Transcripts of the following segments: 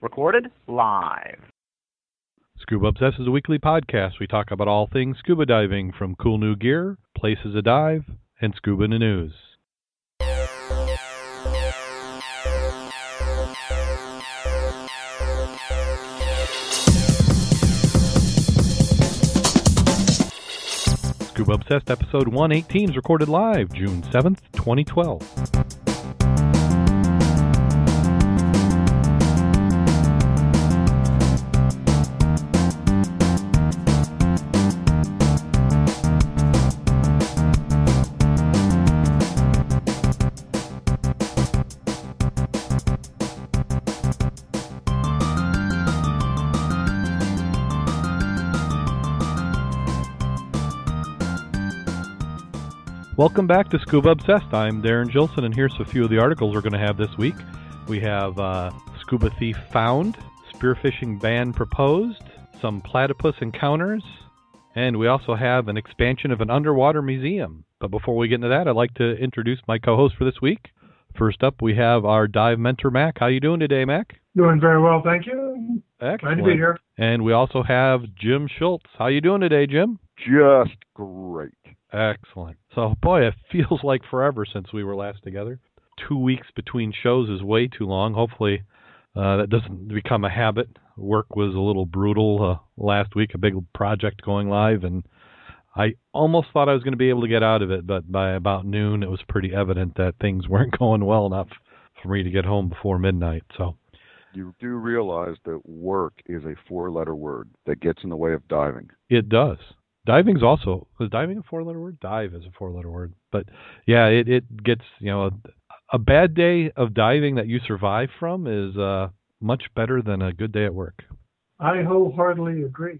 Recorded live. Scuba Obsessed is a weekly podcast. We talk about all things scuba diving, from cool new gear, places to dive, and scuba news. Scuba Obsessed episode 118 is recorded live June 7th, 2012. Welcome back to Scuba Obsessed. I'm Darren Gilson, and here's a few of the articles we're going to have this week. We have uh, Scuba Thief Found, Spearfishing Ban Proposed, some platypus encounters, and we also have an expansion of an underwater museum. But before we get into that, I'd like to introduce my co-host for this week. First up, we have our dive mentor, Mac. How you doing today, Mac? Doing very well, thank you. Excellent. Glad to be here. And we also have Jim Schultz. How you doing today, Jim? Just great. Excellent. So, boy, it feels like forever since we were last together. Two weeks between shows is way too long. Hopefully, uh, that doesn't become a habit. Work was a little brutal uh, last week, a big project going live, and I almost thought I was going to be able to get out of it, but by about noon, it was pretty evident that things weren't going well enough for me to get home before midnight. So, You do realize that work is a four letter word that gets in the way of diving. It does. Diving's also is diving a four letter word? Dive is a four letter word. But yeah, it, it gets you know a, a bad day of diving that you survive from is uh much better than a good day at work. I wholeheartedly agree.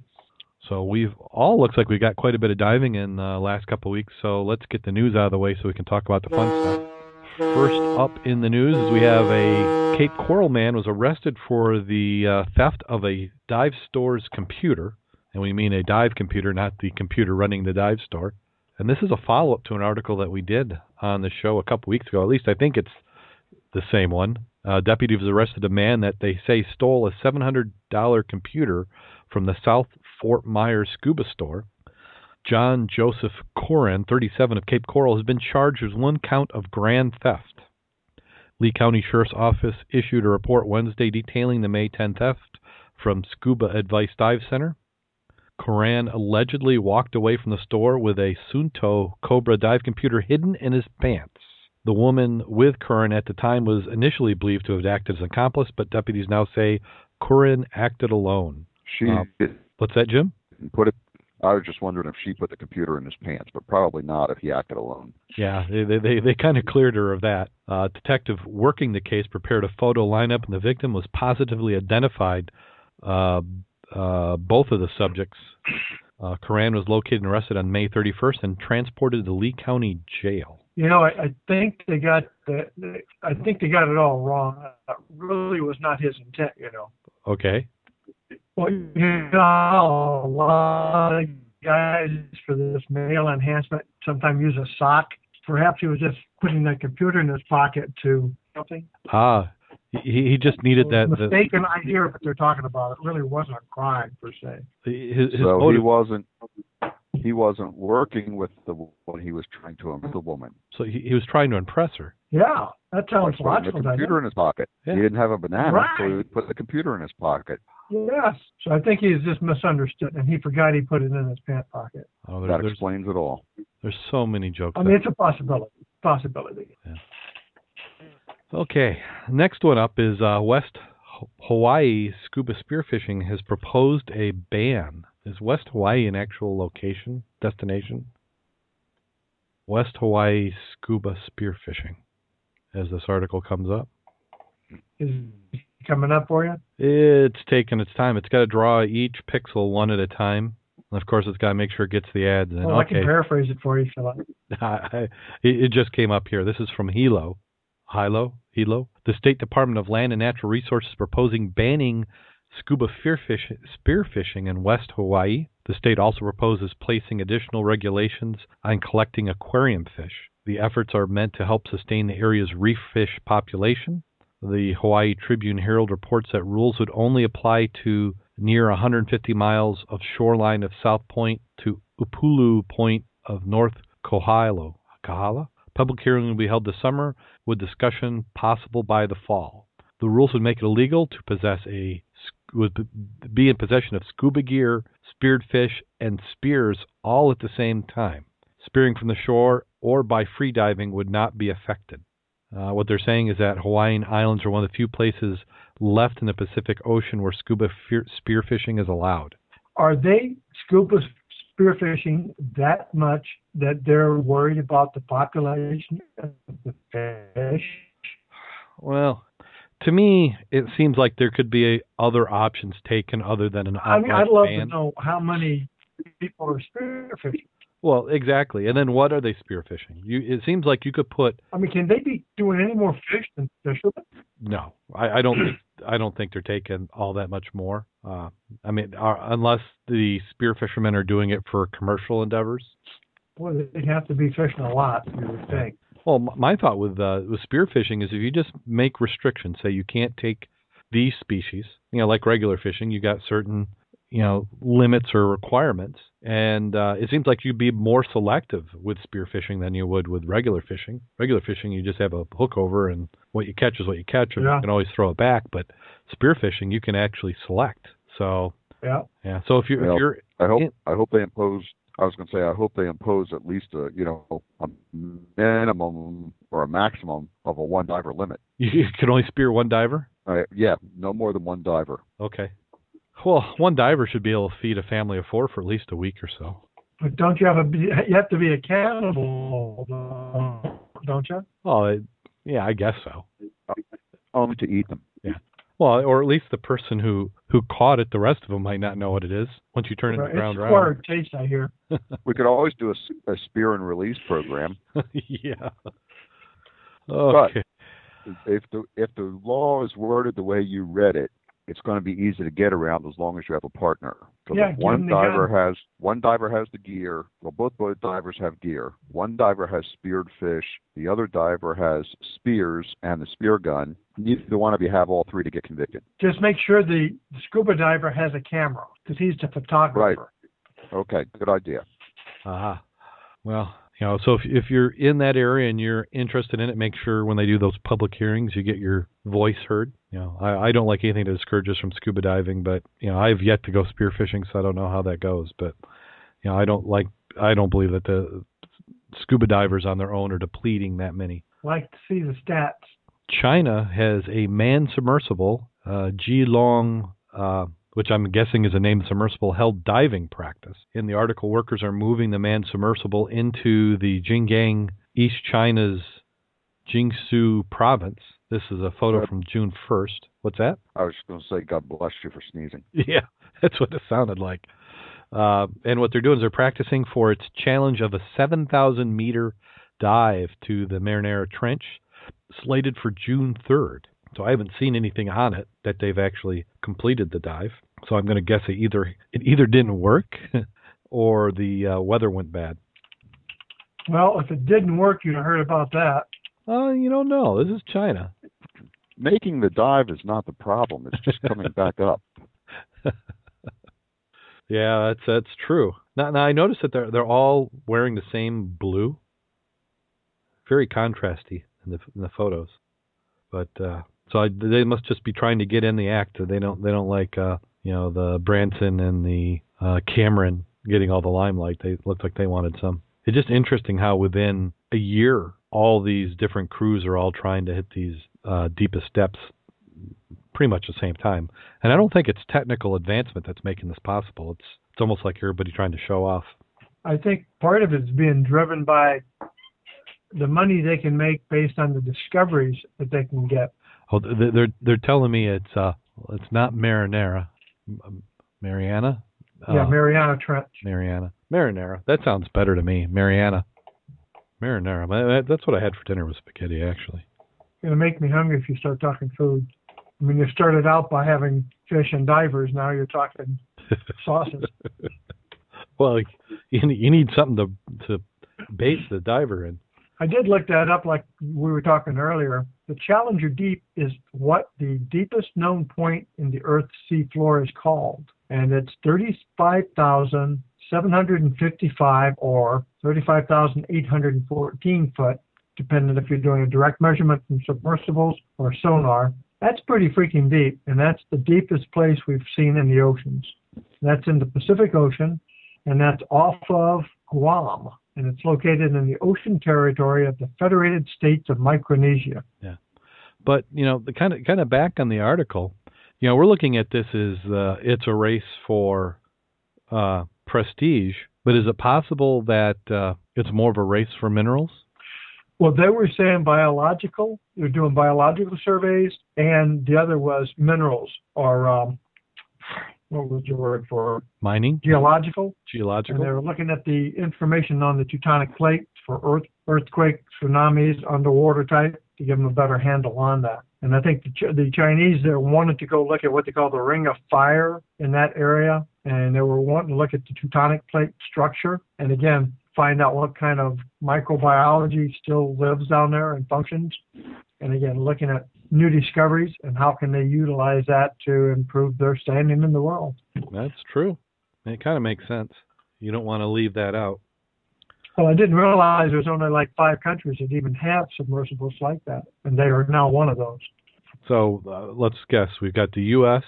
So we've all looks like we got quite a bit of diving in the last couple of weeks. So let's get the news out of the way so we can talk about the fun stuff. First up in the news is we have a Cape Coral man was arrested for the uh, theft of a dive store's computer, and we mean a dive computer, not the computer running the dive store. And this is a follow up to an article that we did on the show a couple weeks ago. At least I think it's the same one. Uh, deputies arrested a man that they say stole a $700 computer from the South Fort Myers scuba store. John Joseph Corin, 37 of Cape Coral, has been charged with one count of grand theft. Lee County Sheriff's Office issued a report Wednesday detailing the May 10 theft from Scuba Advice Dive Center. Coran allegedly walked away from the store with a Suunto Cobra dive computer hidden in his pants. The woman with Curran at the time was initially believed to have acted as an accomplice, but deputies now say Curran acted alone. She Um, What's that, Jim? put it. I was just wondering if she put the computer in his pants, but probably not if he acted alone. Yeah, they they they, they kind of cleared her of that. Uh, detective working the case prepared a photo lineup, and the victim was positively identified. Uh, uh, both of the subjects. Uh, Coran was located and arrested on May 31st and transported to Lee County Jail. You know, I, I think they got the, the, I think they got it all wrong. It really was not his intent, you know. Okay. Well, you know, a lot of guys for this male enhancement sometimes use a sock. Perhaps he was just putting that computer in his pocket to something. Ah, he he just needed that. the- mistaken idea of what they're talking about. It really wasn't a crime per se. his, his so he wasn't. He wasn't working with the when he was trying to impress the woman. so he, he was trying to impress her. Yeah, that sounds Putting the logical. doesn't it? computer in his pocket. Yeah. He didn't have a banana, so he put the computer in his pocket. Yes. So I think he's just misunderstood, and he forgot he put it in his pant pocket. Oh, there, That explains it all. there's so many jokes. I mean, it's a possibility. Possibility. Okay, next one up is uh, West Hawaii Scuba Spearfishing has proposed a ban. Is West Hawaii an actual location, destination? West Hawaii Scuba Spearfishing, as this article comes up. Is coming up for you? It's taking its time. It's got to draw each pixel one at a time. And of course, it's got to make sure it gets the ads in. Well, I can paraphrase it for you if you like. it, it just came up here. This is from Hilo. Hilo? Hilo? The State Department of Land and Natural Resources proposing banning scuba spearfish, spearfishing in West Hawaii. The state also proposes placing additional regulations on collecting aquarium fish. The efforts are meant to help sustain the area's reef fish population. The Hawaii Tribune Herald reports that rules would only apply to near 150 miles of shoreline of South Point to Upolu Point of North Kohala. Kahala? Public hearing will be held this summer with discussion possible by the fall. The rules would make it illegal to possess a would be in possession of scuba gear, speared fish, and spears all at the same time. Spearing from the shore or by free diving would not be affected. Uh, what they're saying is that Hawaiian Islands are one of the few places left in the Pacific Ocean where scuba spearfishing is allowed. Are they scuba spearfishing that much that they're worried about the population of the fish? Well, to me, it seems like there could be other options taken other than an I mean, I'd love ban. to know how many people are spearfishing. Well, exactly. And then what are they spearfishing? You, it seems like you could put. I mean, can they be doing any more fish than fishermen? No, I, I don't. think, I don't think they're taking all that much more. Uh, I mean, are, unless the spear fishermen are doing it for commercial endeavors. Well, they have to be fishing a lot, you would think. Well, my thought with uh, with spearfishing is if you just make restrictions, say you can't take these species, you know, like regular fishing, you got certain you know limits or requirements, and uh, it seems like you'd be more selective with spearfishing than you would with regular fishing. Regular fishing, you just have a hook over, and what you catch is what you catch, and Yeah. you can always throw it back. But spearfishing, you can actually select. So Yeah. yeah, so if you Well, if you're I hope Yeah. I hope they impose. I was going to say I hope they impose at least a you know a minimum or a maximum of a one diver limit. you can only spear one diver. Uh, yeah, no more than one diver. Okay. Well, one diver should be able to feed a family of four for at least a week or so. But don't you have a you have to be a cannibal, don't you? Oh, it- yeah, I guess so. Only to eat them. Yeah. Well, or at least the person who who caught it, the rest of them might not know what it is. Once you turn it Right, the ground it's round. acquired taste, I hear. We could always do a spear and release program. yeah. Okay. If the if the law is worded the way you read it, it's going to be easy to get around as long as you have a partner. So Yeah, one diver gun. has one diver has the gear. Well, both both divers have gear. One diver has speared fish. The other diver has spears and the spear gun. Neither one of you have all three to get convicted. Just make sure the, the scuba diver has a camera because he's the photographer. Right. Okay, good idea. Ah. Well, you know, so if if you're in that area and you're interested in it, make sure when they do those public hearings, you get your voice heard. You know, I, I don't like anything to discourage us from scuba diving, but you know, I've yet to go spearfishing, so I don't know how that goes. But you know, I don't like, I don't believe that the scuba divers on their own are depleting that many. Like to see the stats. China has a man submersible, uh, Jiaolong, uh, which I'm guessing is a named submersible, held diving practice. In the article, workers are moving the man submersible into the Jinggang, East China's Jiangsu province. This is a photo from June 1st. What's that? I was just going to say, God bless you for sneezing. Yeah, that's what it sounded like. Uh, and what they're doing is they're practicing for its challenge of a 7,000 meter dive to the Marinara Trench, slated for June 3rd. So I haven't seen anything on it that they've actually completed the dive. So I'm going to guess it either it either didn't work or the uh, weather went bad. Well, if it didn't work, you'd have heard about that. Oh, you don't know. This is China. Making the dive is not the problem. It's just coming back up. Yeah, that's that's true. Now, now I noticed that they're they're all wearing the same blue. Very contrasty in the in the photos, but uh, so I, they must just be trying to get in the act. They don't they don't like uh, you know the Branson and the uh, Cameron getting all the limelight. They looked like they wanted some. It's just interesting how within a year all these different crews are all trying to hit these uh, deepest depths pretty much the same time. And I don't think it's technical advancement that's making this possible. It's it's almost like everybody trying to show off. I think part of it's being driven by the money they can make based on the discoveries that they can get. Oh, they're they're telling me it's uh it's not Marinara, M- Mariana. yeah, Uh, Mariana Trench. Mariana, Marinara. That sounds better to me. Mariana, Marinara. That's what I had for dinner was spaghetti actually. It's gonna make me hungry if you start talking food. I mean, you started out by having fish and divers. Now you're talking sauces. well, you, you need something to to base the diver in. I did look that up like we were talking earlier. The Challenger Deep is what the deepest known point in the Earth's sea floor is called. And it's 35,755 or 35,814 foot, depending if you're doing a direct measurement from submersibles or sonar. That's pretty freaking deep, and that's the deepest place we've seen in the oceans. That's in the Pacific Ocean, and that's off of Guam and it's located in the ocean territory of the Federated States of Micronesia. Yeah, but you know, the kind of kind of back on the article, you know, we're looking at this as uh, it's a race for uh, prestige, but is it possible that uh, it's more of a race for minerals? Well, they were saying biological. They're doing biological surveys, and the other was minerals or um, what was your word for mining? Geological. Geological. And they were looking at the information on the tectonic Plate for earth, earthquake, tsunamis, underwater type to give them a better handle on that. And I think the, the Chinese there wanted to go look at what they call the Ring of Fire in that area, and they were wanting to look at the tectonic plate structure, and again find out what kind of microbiology still lives down there and functions. And again, looking at new discoveries and how can they utilize that to improve their standing in the world. That's true. It kind of makes sense. You don't want to leave that out. Well, I didn't realize there's only like five countries that even have submersibles like that, and they are now one of those. So uh, let's guess. We've got the U.S.,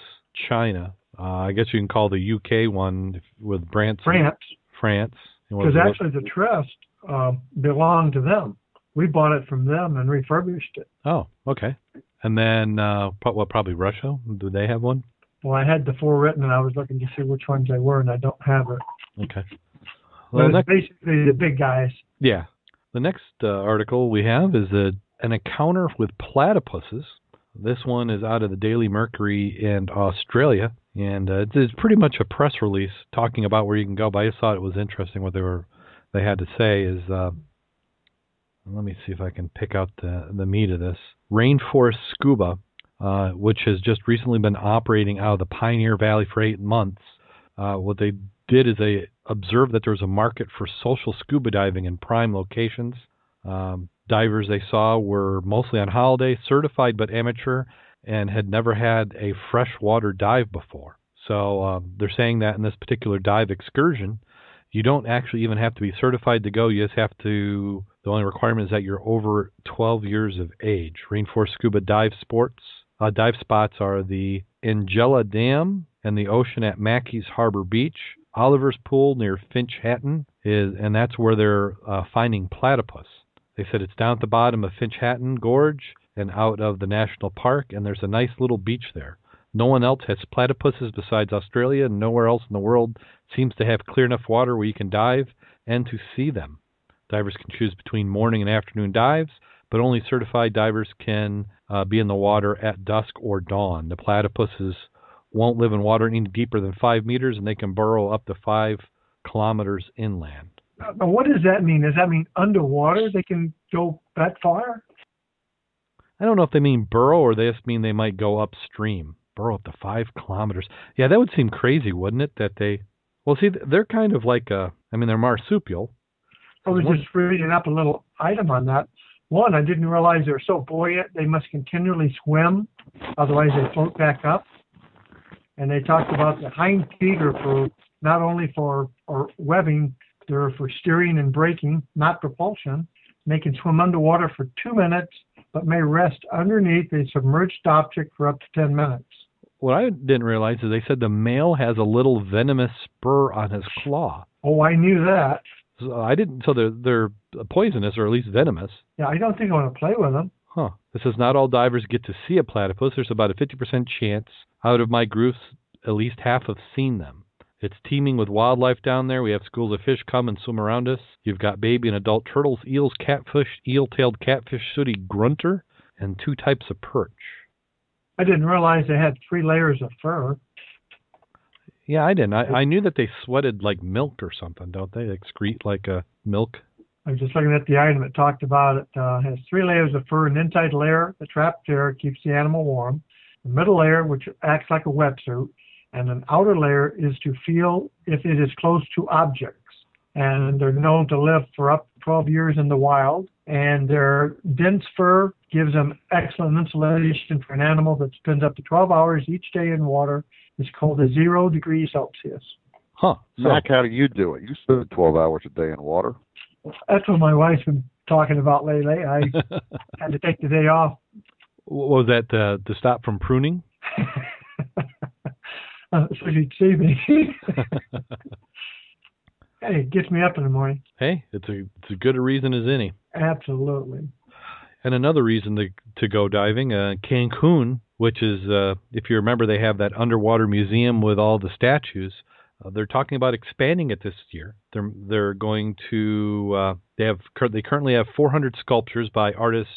China. Uh, I guess you can call the U.K. one with Branson. France. France. Because actually, the trust uh, belonged to them. We bought it from them and refurbished it. Oh, okay. And then, uh, well, probably Russia. Do they have one? Well, I had the four written, and I was looking to see which ones they were, and I don't have it. Okay. Well, next, basically the big guys. Yeah. The next uh, article we have is a, an encounter with platypuses. This one is out of the Daily Mercury in Australia, and uh, it's pretty much a press release talking about where you can go. But I just thought it was interesting what they were they had to say. Is uh, let me see if I can pick out the the meat of this. Rainforest Scuba, uh, which has just recently been operating out of the Pioneer Valley for eight months. Uh, what they did is they observed that there was a market for social scuba diving in prime locations. Um, divers they saw were mostly on holiday, certified but amateur, and had never had a freshwater dive before. So um, they're saying that in this particular dive excursion, you don't actually even have to be certified to go. You just have to the only requirement is that you're over 12 years of age. Rainforest Scuba Dive Sports uh, dive spots are the Eungella Dam and the ocean at Mackay's Harbor Beach. Oliver's Pool near Finch Hatton is, and that's where they're uh, finding platypus. They said it's down at the bottom of Finch Hatton Gorge and out of the national park, and there's a nice little beach there. No one else has platypuses besides Australia, and nowhere else in the world seems to have clear enough water where you can dive and to see them. Divers can choose between morning and afternoon dives, but only certified divers can uh, be in the water at dusk or dawn. The platypuses won't live in water any deeper than five meters, and they can burrow up to five kilometers inland. Now, what does that mean? Does that mean underwater they can go that far? I don't know if they mean burrow or they just mean they might go upstream, burrow up to five kilometers. Yeah, that would seem crazy, wouldn't it? That they, well, see, they're kind of like a, I mean, they're marsupial, I was just reading up a little item on that. One, I didn't realize they're so buoyant they must continually swim, otherwise they float back up. And they talked about the hind feet are for not only for or webbing, they're for steering and braking, not propulsion. They can swim underwater for two minutes, but may rest underneath a submerged object for up to ten minutes. What I didn't realize is they said the male has a little venomous spur on his claw. Oh, I knew that. So I didn't. So they're they're poisonous or at least venomous. Yeah, I don't think I want to play with them. Huh. This is not all divers get to see a platypus. There's about a 50% chance out of my groups, at least half have seen them. It's teeming with wildlife down there. We have schools of fish come and swim around us. You've got baby and adult turtles, eels, catfish, eel-tailed catfish, sooty grunter, and two types of perch. I didn't realize they had three layers of fur. Yeah, I didn't. I, I knew that they sweated like milk or something, don't they? Excrete like a milk. I was just looking at the item. It talked about it uh, has three layers of fur. An inside layer, the trapped air, keeps the animal warm. The middle layer, which acts like a wetsuit, and an outer layer is to feel if it is close to objects. And they're known to live for up to 12 years in the wild. and their dense fur gives them excellent insulation for an animal that spends up to 12 hours each day in water. It's cold as zero degrees Celsius. Huh. So, how do you do it? You spend 12 hours a day in water. That's what my wife's been talking about lately. I had to take the day off. what was that uh, to stop from pruning? uh, so you'd see me. hey, it gets me up in the morning. hey, it's a it's as good a reason as any. Absolutely. And another reason to to go diving, uh, Cancun, which is uh, if you remember, they have that underwater museum with all the statues. Uh, they're talking about expanding it this year. They're they're going to uh, they have they currently have 400 sculptures by artist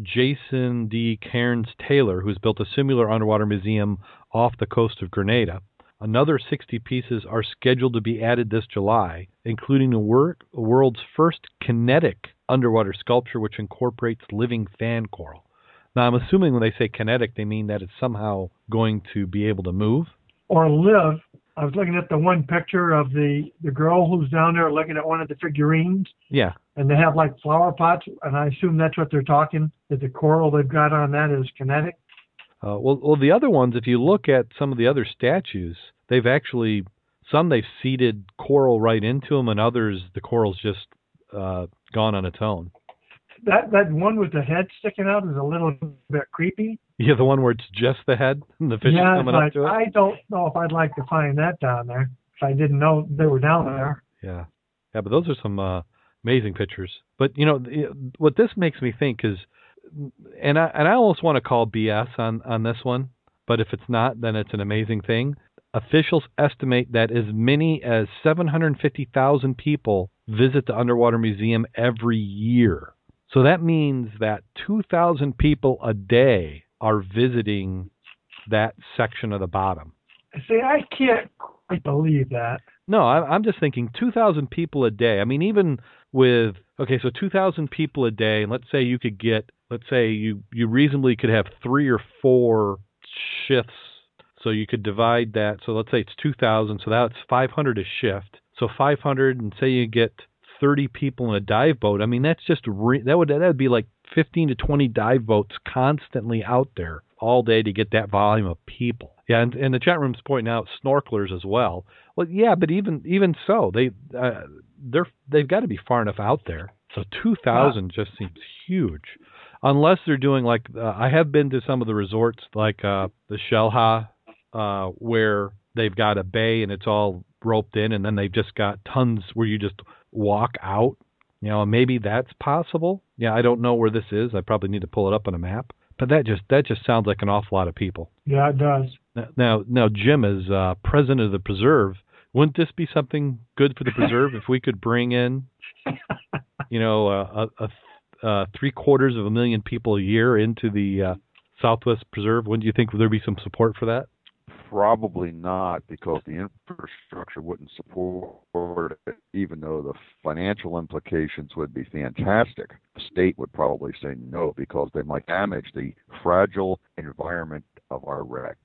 Jason deCaires Taylor, who's built a similar underwater museum off the coast of Grenada. Another 60 pieces are scheduled to be added this July, including the wor- world's first kinetic underwater sculpture, which incorporates living fan coral. Now, I'm assuming when they say kinetic, they mean that it's somehow going to be able to move. Or live. I was looking at the one picture of the the girl who's down there looking at one of the figurines, Yeah, and they have like flower pots, and I assume that's what they're talking. That the coral they've got on that is kinetic. Uh, well, well, the other ones, if you look at some of the other statues, they've actually some they've seeded coral right into them, and others the coral's just uh, gone on its own. That that one with the head sticking out is a little bit creepy. Yeah, the one where it's just the head and the fish yeah, is coming up to it. I don't know if I'd like to find that down there. If I didn't know they were down there. Yeah, yeah, but those are some uh, amazing pictures. But you know, the- what this makes me think is, and I and I almost want to call BS on on this one, but if it's not, then it's an amazing thing. Officials estimate that as many as 750,000 people visit the underwater museum every year. So that means that 2,000 people a day are visiting that section of the bottom. See, I can't quite believe that. No, I, I'm just thinking 2,000 people a day. I mean, even with okay, so 2,000 people a day, and let's say you could get, let's say you you reasonably could have three or four shifts. So you could divide that. So let's say it's 2,000. So that's 500 a shift. So 500, and say you get 30 people in a dive boat. I mean, that's just re- that would that would be like 15 to 20 dive boats constantly out there all day to get that volume of people. Yeah, and, and the chat room's pointing out snorkelers as well. Well, yeah, but even even so, they uh, they're they've got to be far enough out there. So 2,000 just seems huge, unless they're doing like uh, I have been to some of the resorts like uh, the Xel-Ha, uh, where they've got a bay and it's all roped in, and then they've just got tons where you just walk out. You know, maybe that's possible. Yeah, I don't know where this is. I probably need to pull it up on a map. But that just that just sounds like an awful lot of people. Yeah, it does. Now, now, now Jim, as uh, president of the preserve, wouldn't this be something good for the preserve if we could bring in, you know, uh, a, a, a three quarters of a million people a year into the uh, Southwest Preserve? Wouldn't you think there'd be some support for that? Probably not, because the infrastructure wouldn't support it, even though the financial implications would be fantastic. The state would probably say no, because they might damage the fragile environment of our wrecks.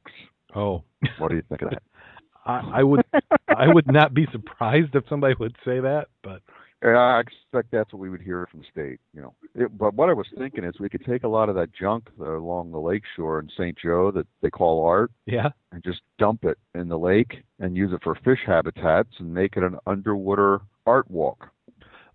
Oh, What do you think of that? I, I would, I would not be surprised if somebody would say that. But Yeah, I expect that's what we would hear from the state, you know. It, but what I was thinking is we could take a lot of that junk along the lakeshore in St. Joe that they call art yeah, and just dump it in the lake and use it for fish habitats and make it an underwater art walk.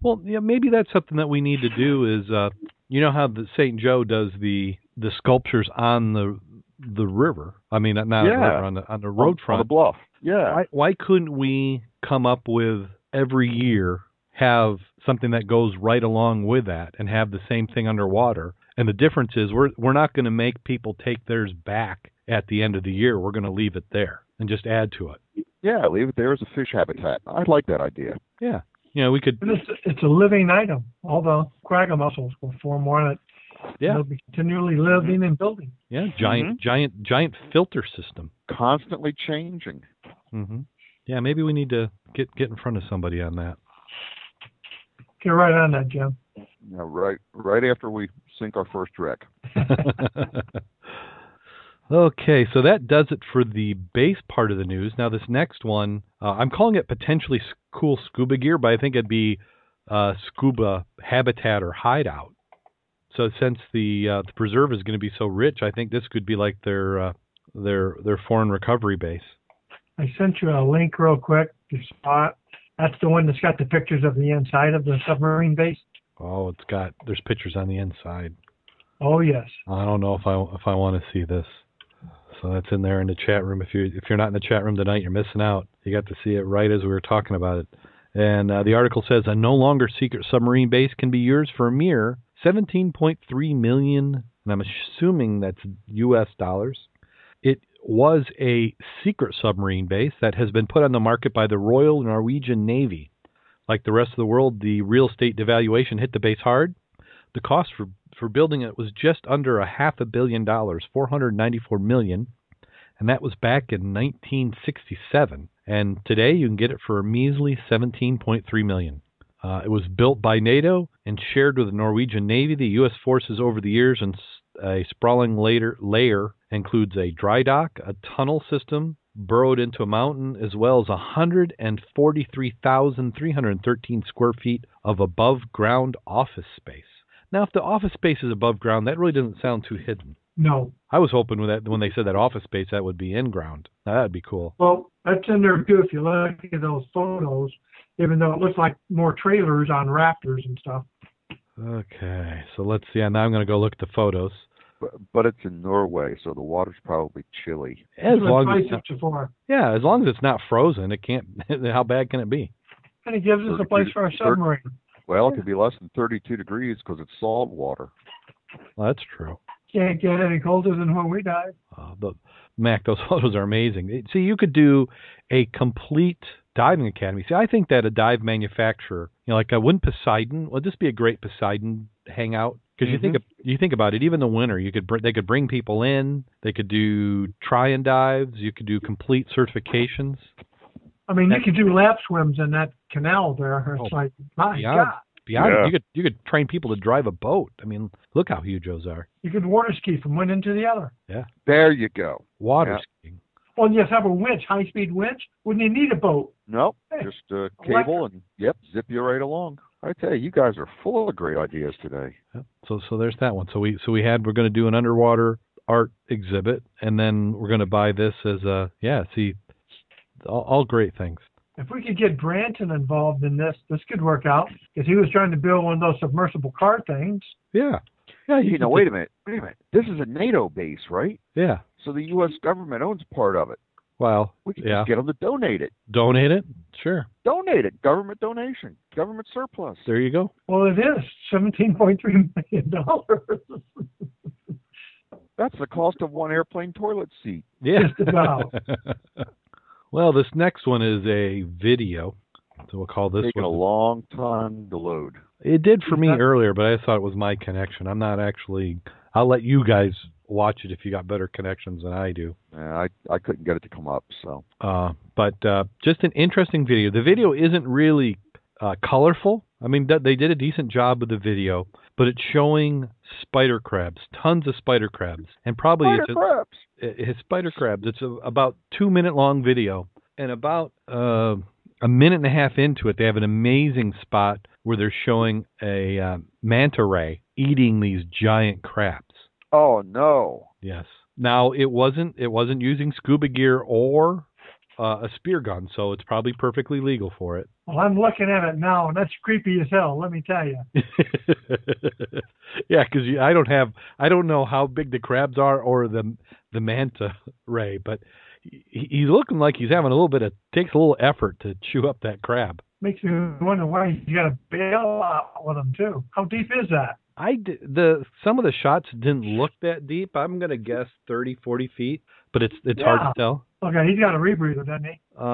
Well, yeah, maybe that's something that we need to do. Is uh, you know how the St. Joe does the the sculptures on the the river? I mean, not Yeah. river, on the on the road on, front. on the bluff. Yeah. why why couldn't we come up with every year have something that goes right along with that and have the same thing underwater? And the difference is we're we're not going to make people take theirs back at the end of the year. We're going to leave it there and just add to it. yeah, leave it there as a fish habitat. I like that idea. Yeah, you know, we could. It's, it's a living item. All the quagga mussels will form on it. Yeah, They'll be continually living and building. yeah, giant giant giant filter system. Constantly changing. Mm-hmm. Yeah, maybe we need to get get in front of somebody on that. Get right on that, Jim. You know, right right after we sink our first wreck. okay, so that does it for the base part of the news. Now, this next one, uh, I'm calling it potentially s- cool scuba gear, but I think it'd be uh, scuba habitat or hideout. So since the uh, the preserve is going to be so rich, I think this could be like their uh, their their foreign recovery base. I sent you a link real quick. You saw it. That's the one that's got the pictures of the inside of the submarine base. Oh, it's got there's pictures on the inside. Oh yes. I don't know if I if I want to see this. So that's in there in the chat room. If you if you're not in the chat room tonight, you're missing out. You got to see it right as we were talking about it. And uh, the article says a no longer secret submarine base can be yours for a mere 17.3 million, and I'm assuming that's U.S. dollars. Was a secret submarine base that has been put on the market by the Royal Norwegian Navy. Like the rest of the world, the real estate devaluation hit the base hard. The cost for for building it was just under a half a billion dollars, 494 million, and that was back in 1967. And today you can get it for a measly 17.3 million. Uh, it was built by NATO and shared with the Norwegian Navy. The U.S. forces over the years and a sprawling later layer includes a dry dock, a tunnel system burrowed into a mountain, as well as 143,313 square feet of above ground office space. Now, if the office space is above ground, that really doesn't sound too hidden. No. I was hoping with that when they said that office space, that would be in ground. Now, that'd be cool. Well, that's in there too. If you look at those photos, even though it looks like more trailers on rafters and stuff. Okay, so let's see. Now I'm going to go look at the photos. But, but it's in Norway, so the water's probably chilly. As long as it's not, yeah, as long as it's not frozen, it can't. How bad can it be? And it gives us a place for a submarine. Well, it could be less than 32 degrees because it's salt water. Well, that's true. Can't get any colder than when we dive. Uh, the Mac, those photos are amazing. See, you could do a complete diving academy. See, I think that a dive manufacturer, you know, like uh, wouldn't Poseidon? Would this be a great Poseidon hangout? Because you think of, you think about it, even the winter, you could br- they could bring people in. They could do try and dives. You could do complete certifications. I mean, you could do lap swims in that canal there. It's Oh, like, my beyond. God. Beyond, Yeah. you could you could train people to drive a boat. I mean, look how huge those are. You could water ski from one end to the other. Yeah. There you go. Water Yeah. skiing. Well, and you have a winch, high speed winch. Wouldn't you need a boat? Nope, Hey, just a cable and yep, zip you right along. I tell you, you guys are full of great ideas today. Yep. So so there's that one. So we so we had we're going to do an underwater art exhibit, and then we're going to buy this as a yeah. See, all, all great things. If we could get Branton involved in this, this could work out because he was trying to build one of those submersible car things. Yeah. Yeah. You could know, wait a minute, wait a minute. This is a NATO base, right? Yeah. So the U.S. government owns part of it. Well. We can Yeah. just get them to donate it. Donate it. Sure. Donate it. Government donation. Government surplus. There you go. Well, it is seventeen point three million dollars. That's the cost of one airplane toilet seat. Yeah. Just about. well, this next one is a video. So we'll call this Taking a long time to load. It did for me earlier, but I thought it was my connection. I'm not actually. I'll let you guys watch it if you got better connections than I do. Yeah, I I couldn't get it to come up. So Uh, but uh, just an interesting video. The video isn't really uh, colorful. I mean, th- they did a decent job with the video, but it's showing spider crabs, tons of spider crabs, and probably Spider it's a, crabs. it- it's spider crabs. It's a, about two minute long video, and about uh, a minute and a half into it, they have an amazing spot where they're showing a uh, manta ray eating these giant crabs. Oh no. Yes. Now it wasn't it wasn't using scuba gear or uh, a spear gun, so it's probably perfectly legal for it. Well, I'm looking at it now, and that's creepy as hell. Let me tell you. yeah, because I don't have I don't know how big the crabs are or the the manta ray, but he, he's looking like he's having a little bit of takes a little effort to chew up that crab. Makes me wonder why you got to bail out with him too. How deep is that? I d- the some of the shots didn't look that deep. I'm gonna guess 30, 40 feet, but it's it's hard to tell. Okay, he's got a rebreather, doesn't he? Or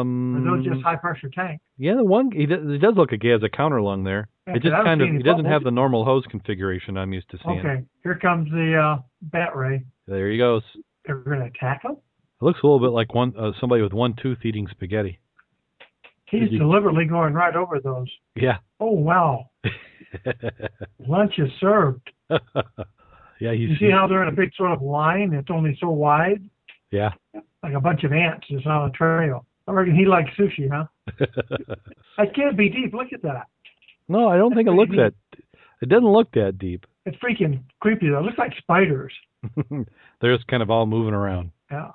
Um, those just high pressure tank? Yeah, the one he does, it does look like he has a counter lung there. Yeah, it just kind of he doesn't bubbles. have the normal hose configuration I'm used to seeing. Okay, here comes the uh, bat ray. There he goes. They're going to attack him. It looks a little bit like one uh, somebody with one tooth eating spaghetti. He's you- deliberately going right over those. Yeah. Oh wow, lunch is served. yeah, you, You see how they're in a big sort of line? It's only so wide, Yeah. like a bunch of ants just on a trail. I reckon he likes sushi, huh? That can't be deep. Look at that. No, I don't think it looks that. It doesn't look that deep. It's freaking creepy though. It looks like spiders. They're just kind of all moving around. Yeah.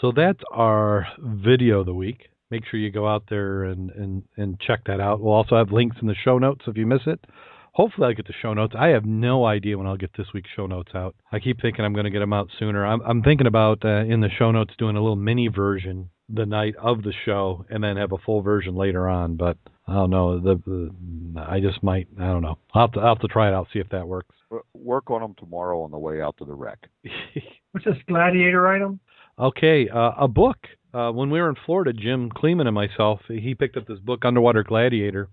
So that's our video of the week. Make sure you go out there and, and, and check that out. We'll also have links in the show notes if you miss it. Hopefully, I'll get the show notes. I have no idea when I'll get this week's show notes out. I keep thinking I'm going to get them out sooner. I'm, I'm thinking about uh, in the show notes doing a little mini version the night of the show and then have a full version later on. But I don't know. The, the I just might. I don't know. I'll have, to, I'll have to try it out, see if that works. Work on them tomorrow on the way out to the wreck. What's this gladiator item? Okay, uh, a book. Uh, when we were in Florida, Jim Kleeman and myself, he picked up this book, Underwater Gladiator,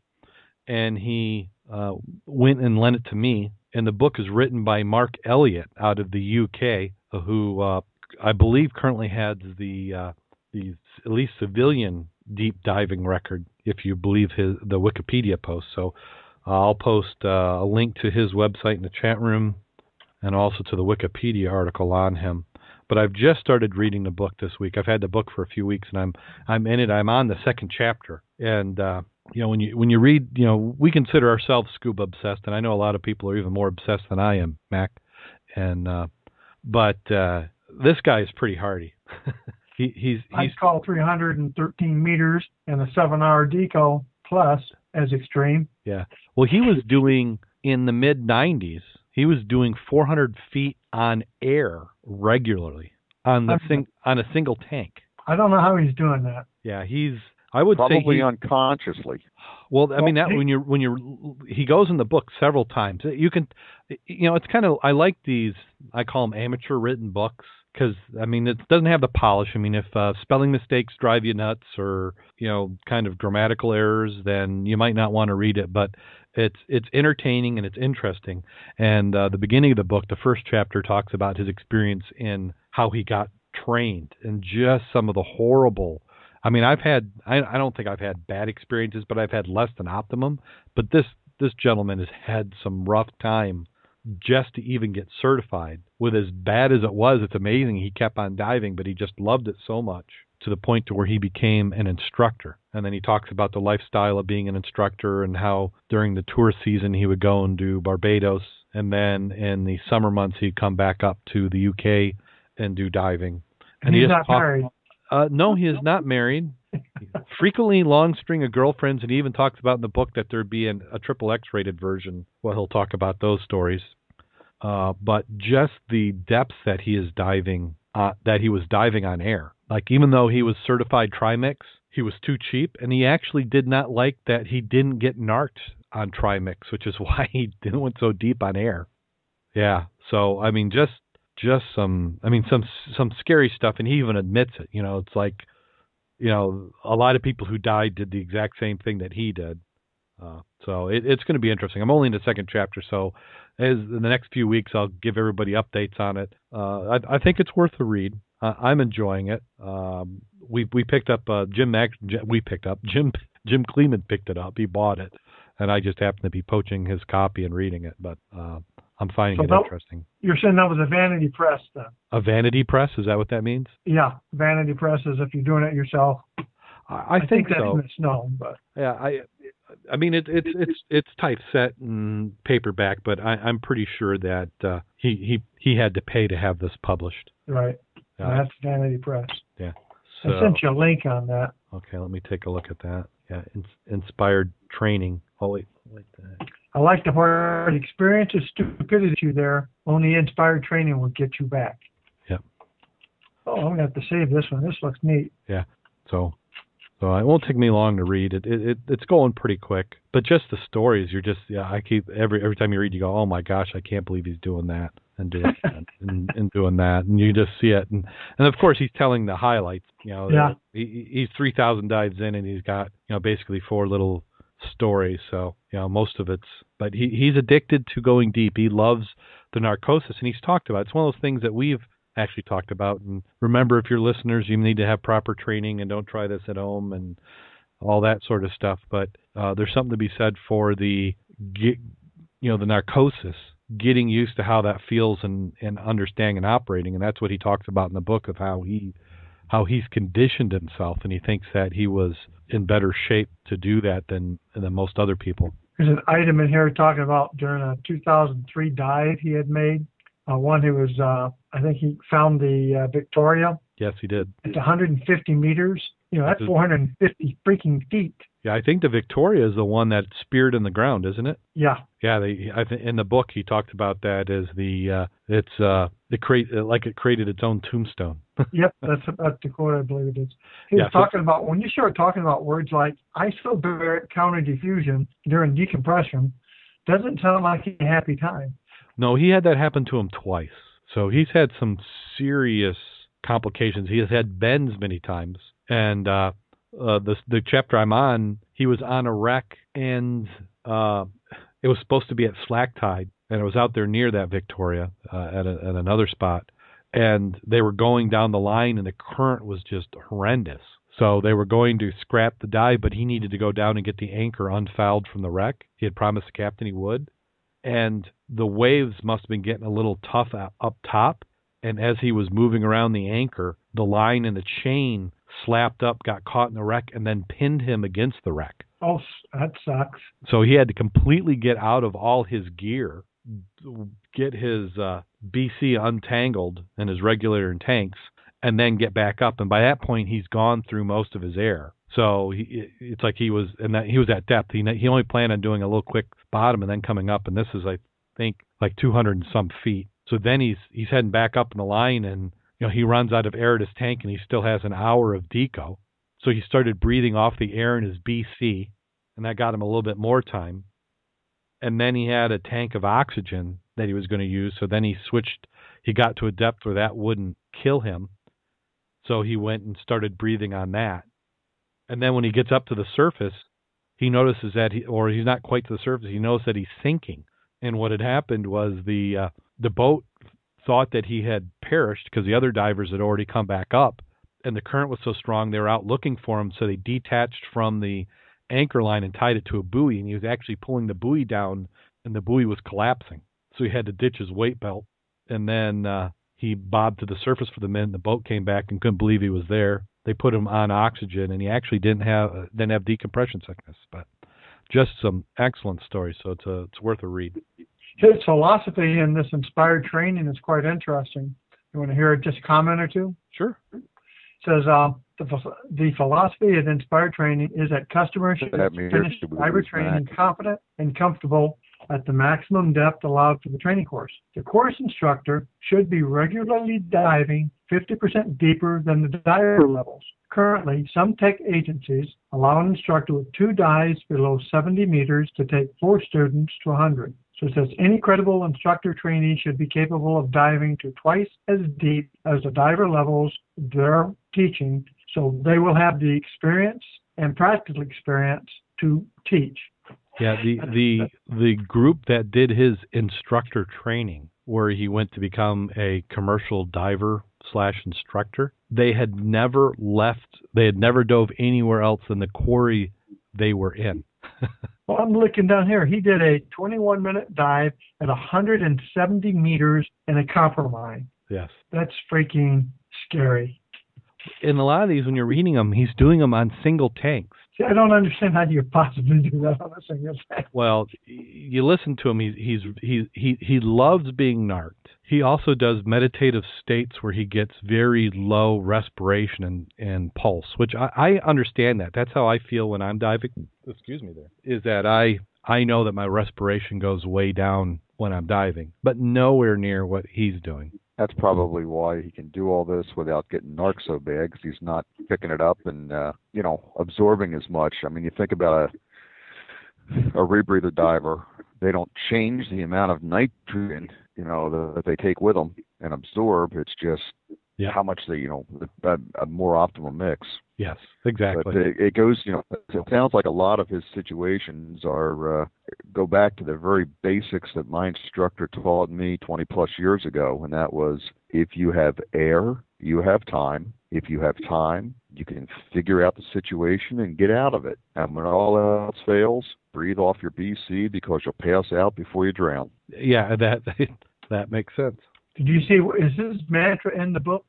and he uh, went and lent it to me. And the book is written by Mark Ellyatt out of the UK, who uh, I believe currently has the uh, the at least civilian deep diving record, if you believe his the Wikipedia post. So I'll post uh, a link to his website in the chat room, and also to the Wikipedia article on him. But I've just started reading the book this week. I've had the book for a few weeks, and I'm I'm in it. I'm on the second chapter, and uh, you know when you when you read, you know we consider ourselves scuba obsessed, and I know a lot of people are even more obsessed than I am, Mac. And uh, but uh, this guy is pretty hardy. he, he's I he's call 313 meters and a seven-hour deco plus as extreme. Yeah. Well, he was doing in the mid 90s. He was doing 400 feet on air regularly on the sing on a single tank. I don't know how he's doing that. Yeah, he's. I would say Probably he, unconsciously. Well, I mean that when you're when you're he goes in the book several times. You can, you know, it's kind of I like these. I call them amateur written books because I mean it doesn't have the polish. I mean if uh, spelling mistakes drive you nuts or you know kind of grammatical errors, then you might not want to read it. But it's it's entertaining and it's interesting. And uh, the beginning of the book, the first chapter talks about his experience in how he got trained and just some of the horrible I mean, I've had I, I don't think I've had bad experiences, but I've had less than optimum. But this this gentleman has had some rough time just to even get certified. With as bad as it was, it's amazing he kept on diving, but he just loved it so much to the point to where he became an instructor. And then he talks about the lifestyle of being an instructor and how during the tour season he would go and do Barbados and then in the summer months he'd come back up to the UK and do diving. And he he's not talked- married. Uh, no, he is not married. Frequently long string of girlfriends, and he even talks about in the book that there'd be an, a triple X rated version. Well, he'll talk about those stories. Uh, but just the depths that he is diving, uh, that he was diving on air. Like even though he was certified Trimix, he was too cheap, and he actually did not like that he didn't get narked on Trimix, which is why he didn't went so deep on air. Yeah. So I mean, just just some I mean some some scary stuff and he even admits it you know it's like you know a lot of people who died did the exact same thing that he did. Uh, so it, it's going to be interesting. I'm only in the second chapter so as in the next few weeks I'll give everybody updates on it. Uh, I, I think it's worth the read. I'm enjoying it. Um, we we picked up uh, Jim Mac we picked up Jim Jim Kleeman picked it up. He bought it and I just happened to be poaching his copy and reading it but uh, I'm finding So it that- interesting You're saying that was a vanity press then? a vanity press is that what that means Yeah, vanity press is if you're doing it yourself. I, I, think, that's so. misnown, but Yeah, I I mean it, it's it's it's typeset and paperback, but I, I'm pretty sure that uh, he he he had to pay to have this published. right. Uh, that's vanity press. so I sent you a link on that. okay, let me take a look at that. Yeah, in, inspired training. Oh wait, wait. Uh, I like the part experience of stupidity there. Only inspired training will get you back. Yep. Oh, I'm gonna have to save this one. This looks neat. Yeah. So so uh, it won't take me long to read. It, it it it's going pretty quick. But just the stories, you're just yeah. I keep every every time you read, you go, oh my gosh, I can't believe he's doing that and doing that and, and doing that, and you just see it. And and of course he's telling the highlights. You know, Yeah. he, he's three thousand dives in, and he's got you know basically four little stories. So you know most of it's, but he he's addicted to going deep. He loves the narcosis, and he's talked about. It's one of those things that we've actually talked about. And remember, if you're listeners, you need to have proper training and don't try this at home and all that sort of stuff. But uh, there's something to be said for the you know the narcosis, getting used to how that feels and and understanding and operating. And that's what he talks about in the book of how he how he's conditioned himself, and he thinks that he was in better shape to do that than than most other people. There's an item in here talking about during a 2003 dive he had made. Uh, one who was, uh, I think he found the uh, Victoria. Yes, he did. It's 150 meters. You know, that's 450 freaking feet. Yeah, I think the Victoria is the one that's speared in the ground, isn't it? Yeah. Yeah, they, I think in the book he talked about that as the uh, it's uh it create like it created its own tombstone. yep, that's that's the quote I believe it is. He was Yeah, so- talking about when you start talking about words like isobaric counter diffusion during decompression, doesn't sound like a happy time. No, he had that happen to him twice. So he's had some serious complications. He has had bends many times, and uh, uh, the the chapter I'm on, he was on a wreck, and uh, it was supposed to be at slack tide, and it was out there near that Victoria uh, at, a, at another spot, and they were going down the line, and the current was just horrendous. So they were going to scrap the dive, but he needed to go down and get the anchor unfouled from the wreck. He had promised the captain he would and the waves must have been getting a little tough up top. And as he was moving around the anchor, the line and the chain slapped up, got caught in the wreck, and then pinned him against the wreck. Oh, that sucks. So he had to completely get out of all his gear, get his uh, BC untangled and his regulator and tanks, and then get back up. And by that point, he's gone through most of his air. So he, it's like he was, and that he was at depth. He he only planned on doing a little quick bottom and then coming up. And this is, I think, like 200 and some feet. So then he's he's heading back up in the line, and you know he runs out of air at his tank, and he still has an hour of deco. So he started breathing off the air in his BC, and that got him a little bit more time. And then he had a tank of oxygen that he was going to use. So then he switched. He got to a depth where that wouldn't kill him. So he went and started breathing on that. And then when he gets up to the surface, he notices that he, or he's not quite to the surface. He knows that he's sinking. And what had happened was the uh, the boat thought that he had perished because the other divers had already come back up, and the current was so strong they were out looking for him. So they detached from the anchor line and tied it to a buoy, and he was actually pulling the buoy down, and the buoy was collapsing. So he had to ditch his weight belt, and then uh, he bobbed to the surface for the minute. The boat came back and couldn't believe he was there. They put him on oxygen, and he actually didn't have uh, didn't have decompression sickness, but just some excellent stories. So it's a it's worth a read. His philosophy in this inspired training is quite interesting. You want to hear just a comment or two? Sure. It says uh, the, the philosophy of inspired training is that customers should finish was diver back. training confident and comfortable at the maximum depth allowed for the training course. The course instructor should be regularly diving 50% deeper than the diver levels. Currently, some tech agencies allow an instructor with two dives below 70 meters to take four students to 100. So it says any credible instructor trainee should be capable of diving to twice as deep as the diver levels they're teaching, so they will have the experience and practical experience to teach. Yeah, the the the group that did his instructor training, where he went to become a commercial diver slash instructor, they had never left. They had never dove anywhere else than the quarry they were in. Well, I'm looking down here. He did a 21 minute dive at 170 meters in a copper mine. yes. That's freaking scary. In a lot of these, when you're reading them, he's doing them on single tanks. See, I don't understand how you possibly do that on a single. Well, you listen to him. He's he's he he he loves being narked. He also does meditative states where he gets very low respiration and and pulse, which I, I understand that. That's how I feel when I'm diving. Excuse me, there is that I I know that my respiration goes way down when I'm diving, but nowhere near what he's doing. That's probably why he can do all this without getting narc so bad 'cause he's not picking it up and uh, you know absorbing as much. I mean, you think about a a rebreather diver; they don't change the amount of nitrogen you know that they take with them and absorb. It's just Yeah. how much the you know a, a more optimal mix. Yes, exactly. But it, it goes, you know, it sounds like a lot of his situations are uh, go back to the very basics that my instructor taught me 20 plus years ago, and that was if you have air, you have time. If you have time, you can figure out the situation and get out of it. And when all else fails, breathe off your BC because you'll pass out before you drown. yeah, that that makes sense. Did you see, is his mantra in the book?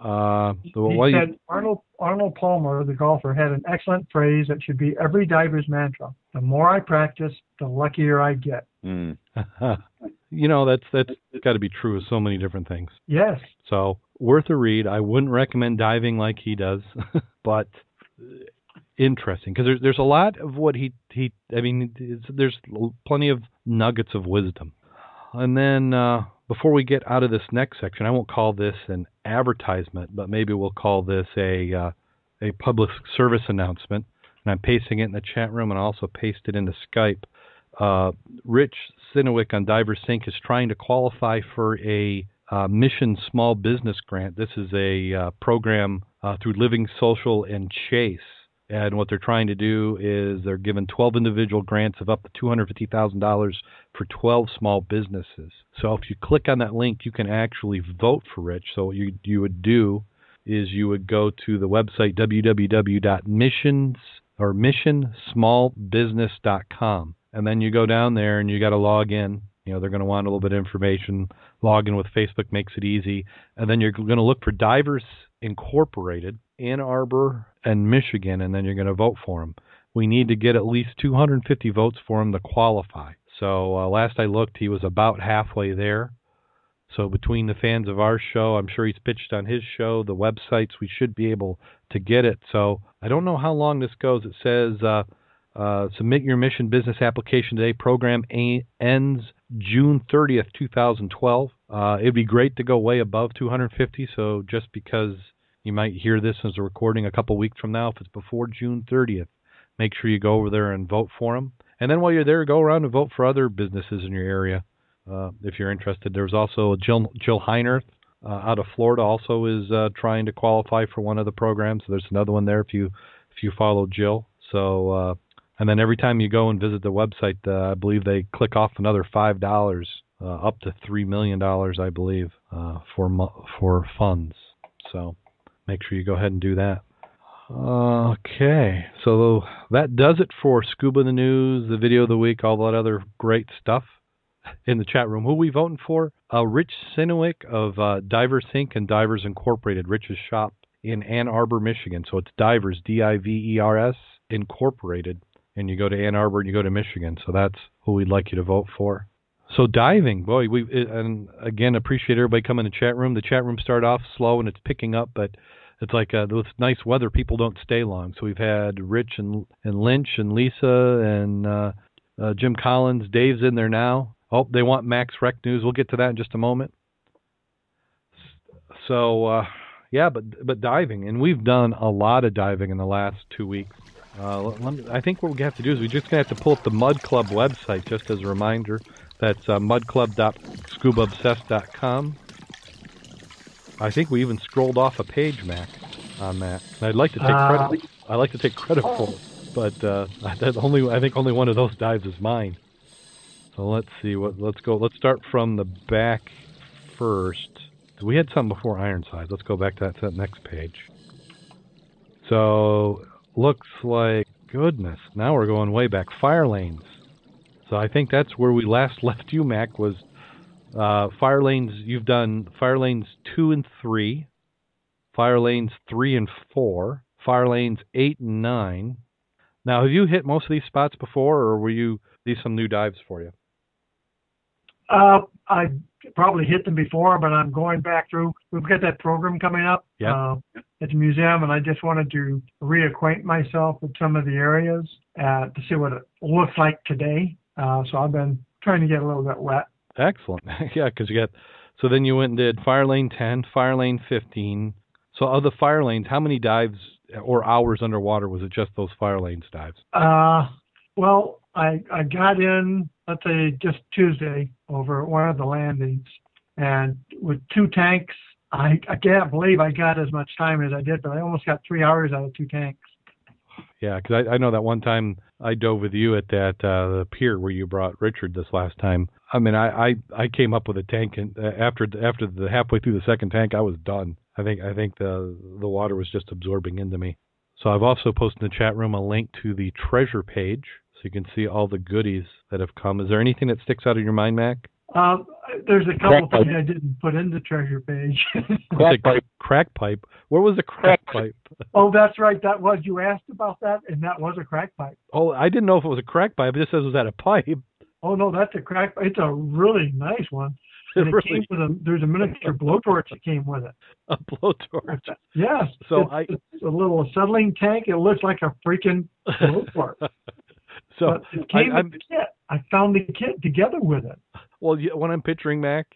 Uh, He well, you- said Arnold Arnold Palmer, the golfer, had an excellent phrase that should be every diver's mantra. The more I practice, the luckier I get. Mm. you know that's that's got to be true of so many different things. Yes. So worth a read. I wouldn't recommend diving like he does, but interesting because there's there's a lot of what he he. I mean, it's, there's plenty of nuggets of wisdom. And then uh, before we get out of this next section, I won't call this an advertisement, but maybe we'll call this a uh, a public service announcement. And I'm pasting it in the chat room and I'll also paste it into Skype. Uh, Rich Sinowick on Divers Inc is trying to qualify for a uh, Mission Small Business Grant. This is a uh, program uh, through Living Social and Chase. And what they're trying to do is they're given 12 individual grants of up to $250,000 for 12 small businesses. So if you click on that link, you can actually vote for Rich. So what you, you would do is you would go to the website www.missions or missionsmallbusiness.com. And then you go down there and you got to log in. You know, they're going to want a little bit of information. Log in with Facebook makes it easy. And then you're going to look for Divers Incorporated, Ann Arbor, and Michigan, and then you're going to vote for them. We need to get at least 250 votes for him to qualify. So uh, last I looked, he was about halfway there. So between the fans of our show, I'm sure he's pitched on his show, the websites, we should be able to get it. So I don't know how long this goes. It says uh, uh, submit your mission business application today. Program a- ends June 30th, 2012. Uh, it'd be great to go way above 250. So just because you might hear this as a recording a couple weeks from now, if it's before June 30th, make sure you go over there and vote for them. And then while you're there, go around and vote for other businesses in your area uh, if you're interested. There's also Jill Jill Heinerth uh, out of Florida also is uh, trying to qualify for one of the programs. There's another one there if you if you follow Jill. So uh, and then every time you go and visit the website, uh, I believe they click off another five dollars uh, up to three million dollars, I believe, uh, for for funds. So make sure you go ahead and do that. Okay, so that does it for Scuba the News, the video of the week, all that other great stuff in the chat room. Who we voting for? Uh, Rich Sinowick of uh, Divers Inc. and Divers Incorporated, Rich's shop in Ann Arbor, Michigan. So it's Divers, D I V E R S, Incorporated. And you go to Ann Arbor and you go to Michigan. So that's who we'd like you to vote for. So diving, boy, we and again appreciate everybody coming to the chat room. The chat room started off slow and it's picking up, but it's like uh, with nice weather, people don't stay long. So we've had Rich and and Lynch and Lisa and uh, uh, Jim Collins. Dave's in there now. Oh, they want Max Wreck news. We'll get to that in just a moment. So uh, yeah, but but diving, and we've done a lot of diving in the last two weeks. Uh, me, I think what we have to do is we're just gonna have to pull up the Mud Club website just as a reminder. That's uh, mudclub.scubaobsessed.com. I think we even scrolled off a page, Mac, on that. And I'd like to take Uh, credit. I like to take credit for it, but uh, that only I think only one of those dives is mine. So let's see what. Let's go. Let's start from the back first. We had something before Ironside. Let's go back to that, to that next page. So looks like goodness. Now we're going way back. Fire lanes. So I think that's where we last left you, Mac. Was uh, fire lanes? You've done fire lanes two and three, fire lanes three and four, fire lanes eight and nine. Now, have you hit most of these spots before, or were you these some new dives for you? Uh, I probably hit them before, but I'm going back through. We've got that program coming up Yeah. uh, at the museum, and I just wanted to reacquaint myself with some of the areas uh, to see what it looks like today. Uh, so I've been trying to get a little bit wet. Excellent. yeah, because you got. So then you went and did fire lane ten, fire lane fifteen. So of the fire lanes, how many dives or hours underwater was it? Just those fire lanes dives? Uh, well, I I got in, let's say, just Tuesday over at one of the landings, and with two tanks, I I can't believe I got as much time as I did, but I almost got three hours out of two tanks. Yeah, because I, I know that one time I dove with you at that uh, the pier where you brought Richard this last time. I mean, I I, I came up with a tank, and uh, after after the halfway through the second tank, I was done. I think I think the the water was just absorbing into me. So I've also posted in the chat room a link to the treasure page, so you can see all the goodies that have come. Is there anything that sticks out of your mind, Mac? Um, there's a couple Crack things I didn't put in the treasure page. It's a crack pipe. Where was the crack pipe? oh, that's right. That was you asked about that, and that was a crack pipe. Oh, I didn't know if it was a crack pipe. It just says was that a pipe. Oh no, that's a crack. It's a really nice one. It And it really came with a. There's a miniature blowtorch that came with it. a blowtorch. Yes. So it's, I- it's a little acetylene tank. It looks like a freaking blowtorch. so but it came I- with the kit. I found the kit together with it. Well, what I'm picturing, Mac,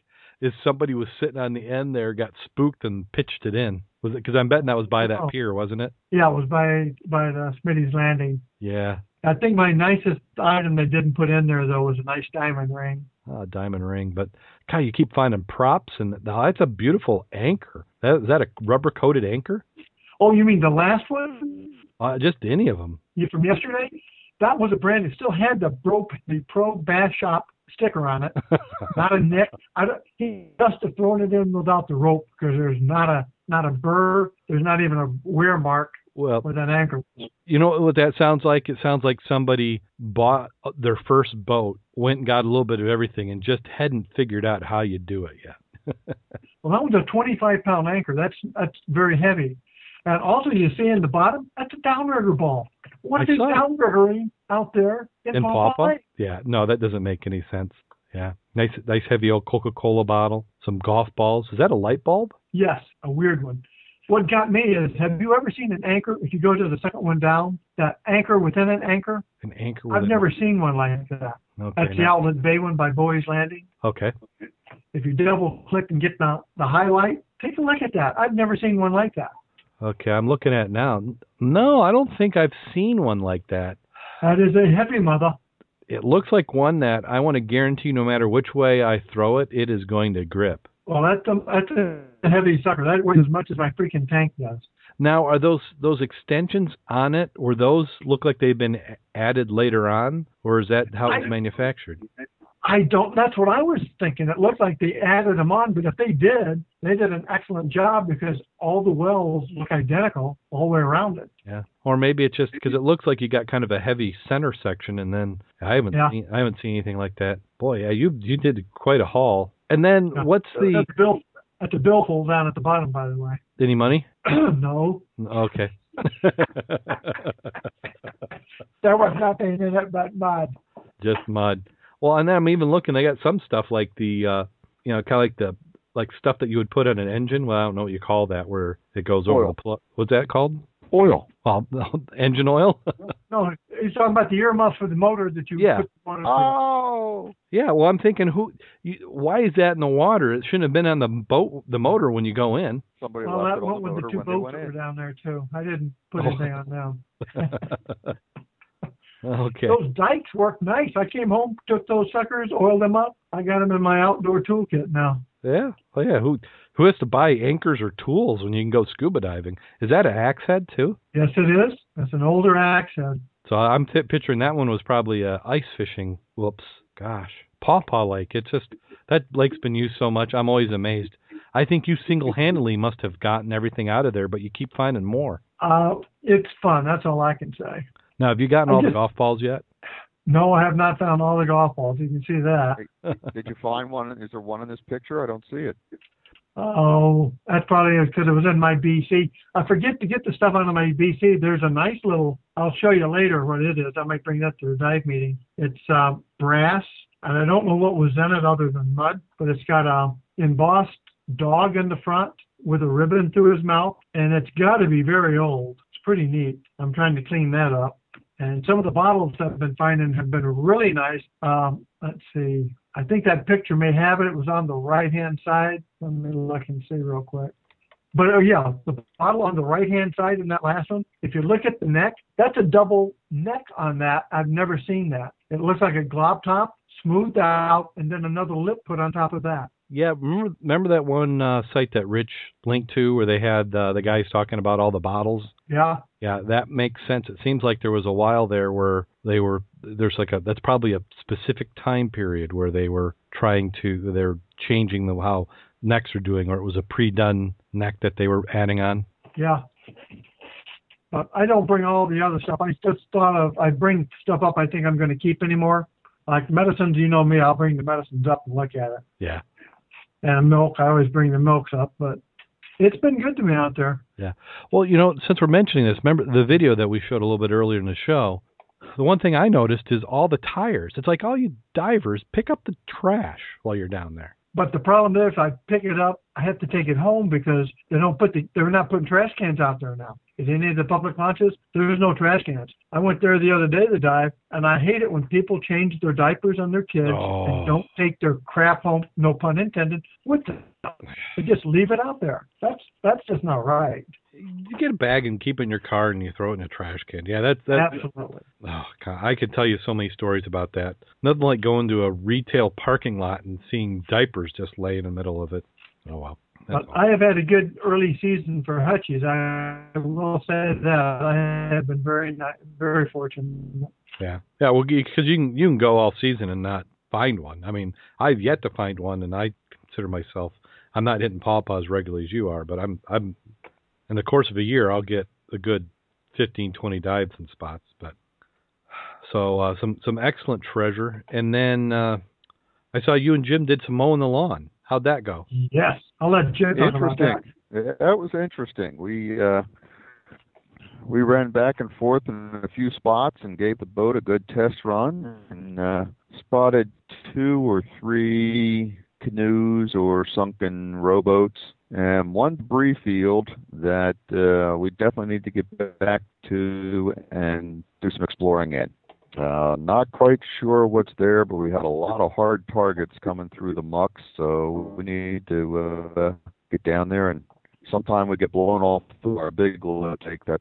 is somebody was sitting on the end there, got spooked, and pitched it in. Was it? Because I'm betting that was by that Oh. pier, wasn't it? Yeah, it was by by the Smitty's Landing. Yeah. I think my nicest item they didn't put in there though was a nice diamond ring. Uh, diamond ring, but God, you keep finding props, and that's a beautiful anchor. That, is that a rubber coated anchor? Oh, you mean the last one? Uh, just any of them. You from yesterday? That was a brand. It still had the pro the pro bass shop sticker on it. not a neck. I don't, he must have thrown it in without the rope because there's not a not a burr. There's not even a wear mark well, with an anchor. you know what that sounds like? It sounds like somebody bought their first boat, went and got a little bit of everything, and just hadn't figured out how you do it yet. Well, that was a 25 pound anchor. That's that's very heavy. And also, you see in the bottom, that's a downrigger ball. What is downriggering out there in, in Paw Paw? Lake? Yeah, no, that doesn't make any sense. Yeah, nice, nice heavy old Coca-Cola bottle, some golf balls. Is that a light bulb? Yes, a weird one. What got me is, have you ever seen an anchor? If you go to the second one down, that anchor within an anchor. An anchor. I've never seen one like that. Okay. That's the Outlet Bay one by Boys Landing. okay. If you double click and get the the highlight, take a look at that. I've never seen one like that. Okay, I'm looking at it now. No, I don't think I've seen one like that. That is a heavy mother. It looks like one that I want to guarantee no matter which way I throw it, it is going to grip. Well, that's a, that's a heavy sucker. That weighs as much as my freaking tank does. Now, are those those extensions on it, or those look like they've been added later on, or is that how it was manufactured? I don't. That's what I was thinking. It looked like they added them on, but if they did, they did an excellent job because all the wells look identical all the way around it. Yeah, or maybe it's just because it looks like you got kind of a heavy center section, and then I haven't Yeah. seen I haven't seen anything like that. Boy, yeah, you you did quite a haul. And then Yeah. what's the That's a bill. That's a billfold down at the bottom, by the way. any money? no, Okay. there was nothing in it but mud. just mud. Well, and then I'm even looking. They got some stuff like the, uh you know, kind of like the like stuff that you would put on an engine. Well, I don't know what you call that, where it goes over the plug. What's that called? Oil. Well, engine oil. No, he's talking about the earmuffs for the motor that you Yeah. put the motor Oh. yeah. Well, I'm thinking, who? You, why is that in the water? It shouldn't have been on the boat, the motor when you go in. Somebody Well, left that it on went the with the motor two when they boats went that were in. down there too. I didn't put Oh. anything on them. okay. Those dikes work nice. I came home, took those suckers, oiled them up. I got them in my outdoor toolkit now. Yeah. Oh yeah. Who who has to buy anchors or tools when you can go scuba diving? Is that an axe head too? Yes, it is. That's an older axe head. So I'm t- picturing that one was probably uh, ice fishing. Whoops, gosh, Pawpaw Lake. It's just that lake's been used so much. I'm always amazed. I think you single-handedly must have gotten everything out of there, but you keep finding more. Uh, it's fun. That's all I can say. Now, have you gotten I all the golf balls yet? No, I have not found all the golf balls. You can see that. Did you find one? Is there one in this picture? I don't see it. Oh, that's probably because it was in my BC. I forget to get the stuff out of my BC. There's a nice little. I'll show you later what it is. I might bring that to the dive meeting. It's uh, brass, and I don't know what was in it other than mud, but it's got a embossed dog in the front with a ribbon through his mouth, and it's got to be very old. It's pretty neat. I'm trying to clean that up. And some of the bottles I've been finding have been really nice. Um, let's see. I think that picture may have it. It was on the right hand side. Let me look and see real quick. But oh yeah, the bottle on the right hand side in that last one, if you look at the neck, that's a double neck on that. I've never seen that. It looks like a glob top, smoothed out, and then another lip put on top of that. Yeah, remember, remember that one uh, site that Rich linked to where they had uh, the guys talking about all the bottles? Yeah. Yeah, that makes sense. It seems like there was a while there where they were there's like a that's probably a specific time period where they were trying to they're changing the how necks are doing or it was a pre-done neck that they were adding on. Yeah. But I don't bring all the other stuff. I just thought of I bring stuff up I think I'm going to keep anymore. Like medicines, you know me, I'll bring the medicines up and look at it. Yeah. And milk, I always bring the milks up, but it's been good to me out there. Yeah. Well, you know, since we're mentioning this, remember the video that we showed a little bit earlier in the show? The one thing I noticed is all the tires. It's like all you divers pick up the trash while you're down there. But the problem is, I pick it up, I have to take it home because they don't put the, they're not putting trash cans out there now. At any of the public launches, there is no trash cans. I went there the other day to dive, and I hate it when people change their diapers on their kids Oh. and don't take their crap home, no pun intended, with them. They just leave it out there. That's that's just not right. You get a bag and keep it in your car and you throw it in a trash can. Yeah, that's that. Absolutely. Oh, God, I could tell you so many stories about that. Nothing like going to a retail parking lot and seeing diapers just lay in the middle of it. Oh well. But. I have had a good early season for Hutchies. I will say that I have been very very fortunate. Yeah, yeah. Well, because you can you can go all season and not find one. I mean, I've yet to find one, and I consider myself I'm not hitting pawpaw as regularly as you are, but I'm I'm in the course of a year I'll get a good 15, 20 dives and spots. But so uh, some some excellent treasure, and then uh, I saw you and Jim did some mowing the lawn. How'd that go? Yes, I'll let Jim talk about that. Interesting. That was interesting. We uh, we ran back and forth in a few spots and gave the boat a good test run and uh, spotted two or three canoes or sunken rowboats and one debris field that uh, we definitely need to get back to and do some exploring in. Uh, not quite sure what's there, but we had a lot of hard targets coming through the muck, so we need to uh, get down there and sometime we get blown off our big uh, take that.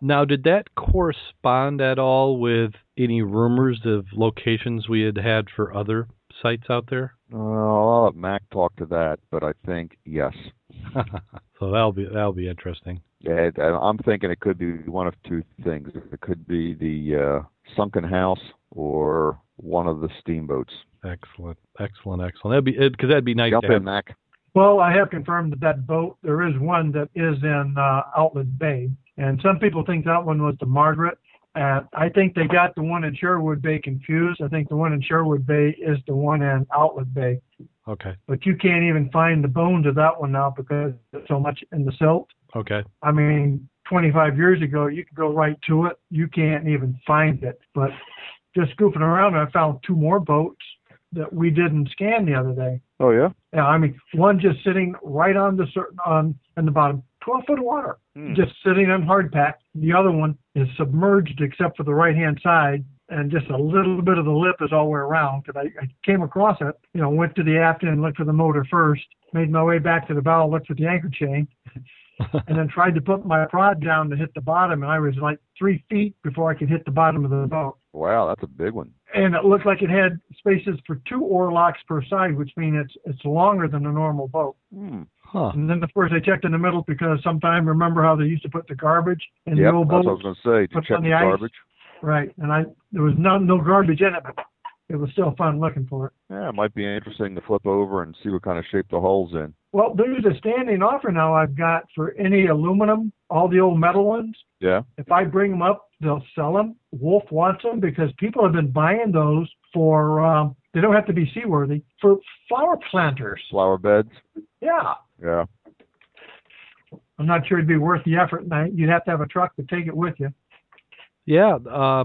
Now, did that correspond at all with any rumors of locations we had had for other sites out there? Uh, I'll let Mac talk to that, but I think yes. so that'll be that'll be interesting. Yeah, I'm thinking it could be one of two things. It could be the uh, sunken house or one of the steamboats. Excellent, excellent, excellent. That'd be because that'd be nice. Jump to have. in, Mac. Well, I have confirmed that that boat, there is one that is in uh, Outlet Bay. And some people think that one was the Margaret. And I think they got the one in Sherwood Bay confused. I think the one in Sherwood Bay is the one in Outlet Bay. Okay, But you can't even find the bones of that one now because there's so much in the silt. Okay. I mean, 25 years ago, you could go right to it. You can't even find it. But just goofing around, I found two more boats that we didn't scan the other day. Oh yeah. Yeah, I mean, one just sitting right on the certain on in the bottom, 12 foot of water, Hmm. just sitting on hard pack. The other one is submerged except for the right hand side, and just a little bit of the lip is all the way around. Because I, I came across it, you know, went to the aft end, looked for the motor first, made my way back to the bow, looked for the anchor chain, and then tried to put my prod down to hit the bottom, and I was like three feet before I could hit the bottom of the boat. Wow, that's a big one. And it looked like it had spaces for two oar locks per side, which means it's it's longer than a normal boat. Hmm. Huh. And then of course I checked in the middle because sometime remember how they used to put the garbage in Yep, the old that's what I was going to say. Did you check on the the ice. garbage? right? And I there was no no garbage in it, but it was still fun looking for it. Yeah, it might be interesting to flip over and see what kind of shape the hull's in. Well, there's a standing offer now I've got for any aluminum, all the old metal ones. Yeah. If I bring them up, they'll sell them. Wolf wants them because people have been buying those for. Um, they don't have to be seaworthy for flower planters. Flower beds. Yeah, Yeah. I'm not sure it'd be worth the effort. And I, you'd have to have a truck to take it with you. Yeah. Uh,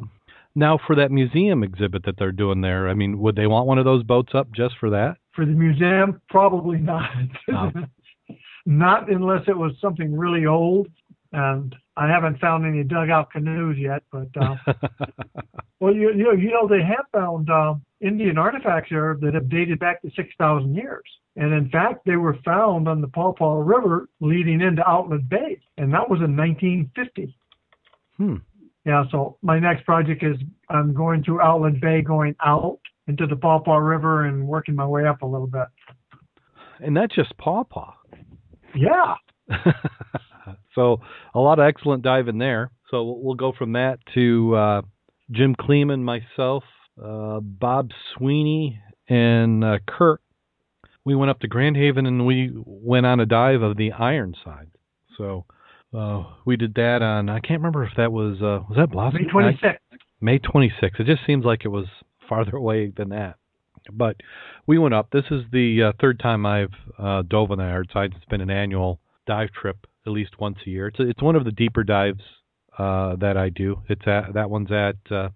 now for that museum exhibit that they're doing there, I mean, would they want one of those boats up just for that? For the museum, probably not. No. not unless it was something really old. And I haven't found any dugout canoes yet. But uh, well, you, you know, you know, they have found um, Indian artifacts there that have dated back to six thousand years. And in fact, they were found on the Paw Paw River leading into Outlet Bay, and that was in 1950. hmm. Yeah, so my next project is I'm going through Outlet Bay, going out into the Paw Paw River and working my way up a little bit. And that's just pawpaw. Yeah. so a lot of excellent diving there. So we'll- we'll go from that to uh, Jim Kleeman, myself, uh, Bob Sweeney, and uh, Kirk. We went up to Grand Haven and we went on a dive of the Ironside. So uh, we did that on I can't remember if that was uh, was that Blossom May 26th. May 26th. It just seems like it was farther away than that. But we went up. This is the uh, third time I've uh, dove on the Ironside. It's been an annual dive trip, at least once a year. It's it's one of the deeper dives uh, that I do. It's at that one's at. Uh,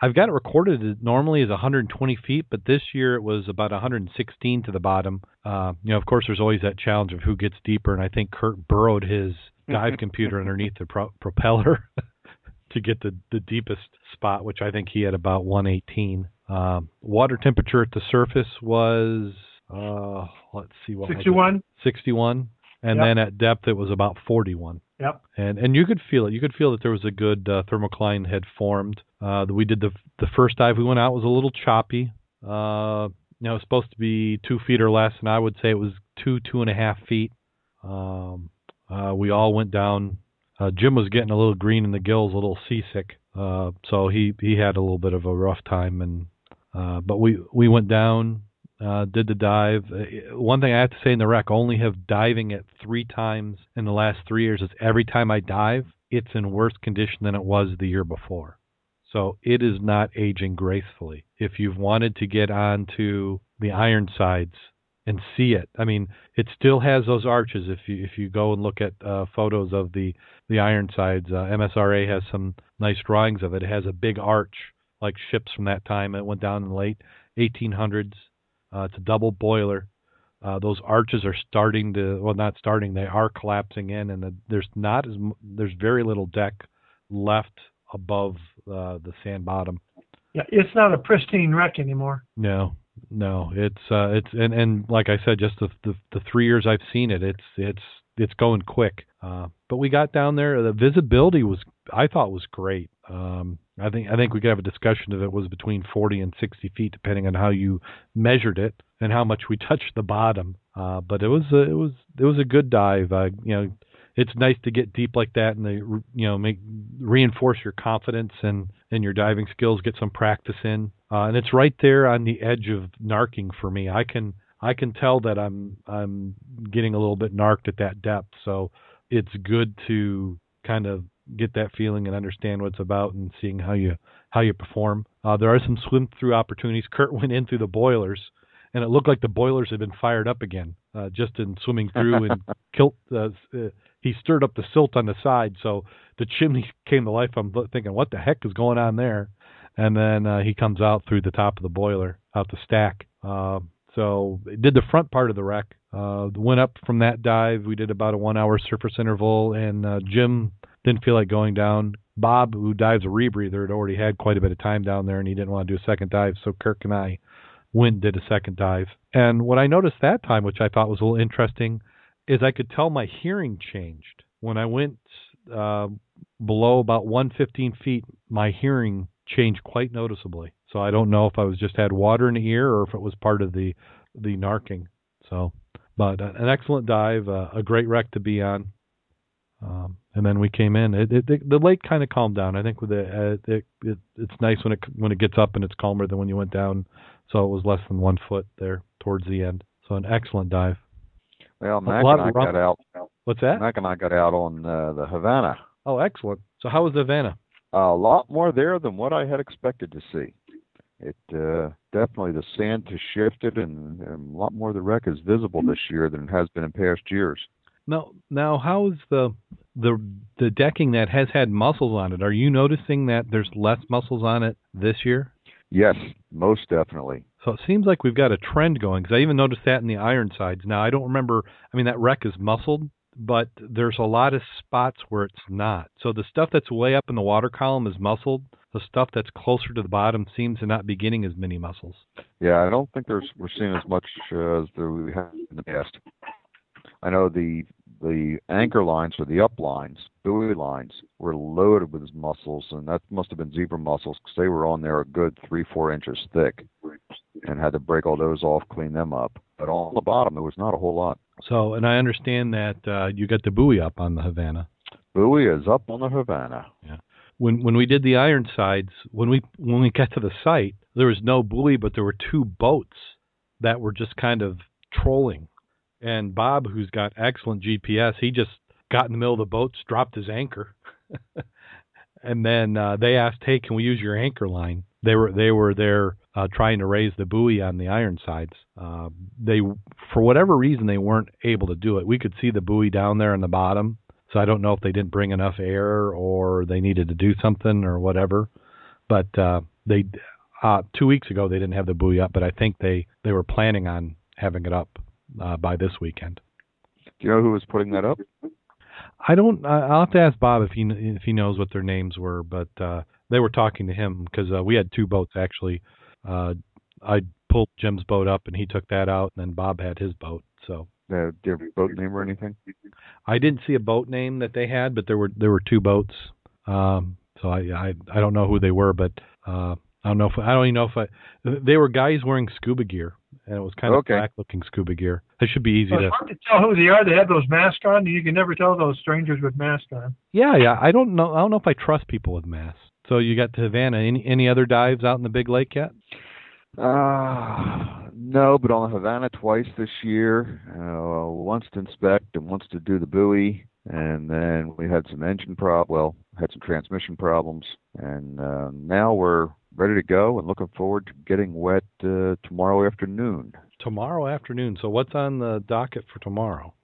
I've got it recorded it normally is 120 feet, but this year it was about 116 to the bottom. Uh, you know, of course, there's always that challenge of who gets deeper, and I think Kurt burrowed his dive computer underneath the pro- propeller to get the the deepest spot, which I think he had about 118. Um, water temperature at the surface was uh, let's see what was it? 61. 61, and Yep. then at depth it was about 41. Yep. And and you could feel it. You could feel that there was a good uh, thermocline had formed. Uh, we did the the first dive we went out was a little choppy. Uh, you know, it was supposed to be two feet or less, and I would say it was two two and a half feet. Um, uh, we all went down. Uh, Jim was getting a little green in the gills, a little seasick, uh, so he he had a little bit of a rough time. And uh, but we we went down, uh, did the dive. Uh, one thing I have to say in the wreck, only have diving it three times in the last three years. Is every time I dive, it's in worse condition than it was the year before. So it is not aging gracefully. If you've wanted to get onto the Ironsides and see it, I mean, it still has those arches. If you if you go and look at uh, photos of the the Ironsides, uh, MSRA has some nice drawings of it. It has a big arch like ships from that time. It went down in the late 1800s. Uh, it's a double boiler. Uh, those arches are starting to well, not starting. They are collapsing in, and the, there's not as m- there's very little deck left above uh, the sand bottom. Yeah, it's not a pristine wreck anymore. No, no, it's uh, it's and and like I said, just the, the the three years I've seen it, it's it's it's going quick. Uh, but we got down there. The visibility was I thought was great. Um, I think I think we could have a discussion if it was between 40 and 60 feet, depending on how you measured it and how much we touched the bottom. Uh, but it was a, it was it was a good dive. Uh, you know, it's nice to get deep like that and they you know make reinforce your confidence and and your diving skills, get some practice in. Uh, and it's right there on the edge of narking for me. I can I can tell that I'm I'm getting a little bit narked at that depth. So it's good to kind of get that feeling and understand what it's about and seeing how you how you perform. Uh, there are some swim through opportunities. Kurt went in through the boilers, and it looked like the boilers had been fired up again, uh, just in swimming through and kilt. Uh, uh, he stirred up the silt on the side, so the chimney came to life. I'm thinking, what the heck is going on there? And then uh, he comes out through the top of the boiler, out the stack. Uh, so did the front part of the wreck. Uh, went up from that dive. We did about a one-hour surface interval, and uh, Jim didn't feel like going down. Bob, who dives a rebreather, had already had quite a bit of time down there, and he didn't want to do a second dive. So Kirk and I went and did a second dive. And what I noticed that time, which I thought was a little interesting, is I could tell my hearing changed when I went uh, below about 115 feet. My hearing changed quite noticeably. So I don't know if I was just had water in the ear or if it was part of the the narking. So, but uh, an excellent dive, uh, a great wreck to be on. Um, and then we came in. It, it, it, the lake kind of calmed down. I think with the uh, it, it it's nice when it when it gets up and it's calmer than when you went down. So it was less than one foot there towards the end. So an excellent dive. Well, Mac and I got out. What's that? Mac and I got out on uh, the Havana. Oh, excellent. So how was the Havana? A lot more there than what I had expected to see. It uh, definitely the sand has shifted, and, and a lot more of the wreck is visible this year than it has been in past years. Now, now, how's the the the decking that has had mussels on it? Are you noticing that there's less mussels on it this year? Yes, most definitely. So it seems like we've got a trend going. Because I even noticed that in the Ironsides. Now I don't remember. I mean, that wreck is muscled, but there's a lot of spots where it's not. So the stuff that's way up in the water column is muscled. The stuff that's closer to the bottom seems to not be getting as many mussels. Yeah, I don't think there's we're seeing as much uh, as we have in the past. I know the the anchor lines or the up lines, buoy lines, were loaded with mussels, and that must have been zebra mussels because they were on there a good three four inches thick, and had to break all those off, clean them up. But on the bottom, there was not a whole lot. So, and I understand that uh, you got the buoy up on the Havana. Buoy is up on the Havana. Yeah. when when we did the Ironsides, when we when we got to the site there was no buoy but there were two boats that were just kind of trolling and bob who's got excellent gps he just got in the middle of the boats dropped his anchor and then uh they asked hey can we use your anchor line they were they were there uh, trying to raise the buoy on the Ironsides. Uh, they, for whatever reason, they weren't able to do it. We could see the buoy down there in the bottom, so I don't know if they didn't bring enough air or they needed to do something or whatever. But uh, they, uh, two weeks ago, they didn't have the buoy up, but I think they they were planning on having it up uh, by this weekend. Do you know who was putting that up? I don't. I- I'll have to ask Bob if he if he knows what their names were, but uh, they were talking to him because uh, we had two boats actually. Uh, I pulled Jim's boat up and he took that out, and then Bob had his boat. So Uh, do you have a boat name or anything? I didn't see a boat name that they had, but there were there were two boats. Um, so I I I don't know who they were, but uh, I don't know if I don't even know if I they were guys wearing scuba gear, and it was kind of Okay. black looking scuba gear. It should be easy Well, to. it's hard to tell who they are. They have those masks on. You can never tell those strangers with masks on. Yeah, yeah. I don't know. I don't know if I trust people with masks. So you got to Havana. Any any other dives out in the big lake yet? Uh, no, but on the Havana twice this year. Uh, once to inspect and once to do the buoy, and then we had some engine prob. Well, had some transmission problems, and uh, now we're ready to go and looking forward to getting wet uh, tomorrow afternoon. Tomorrow afternoon. So what's on the docket for tomorrow?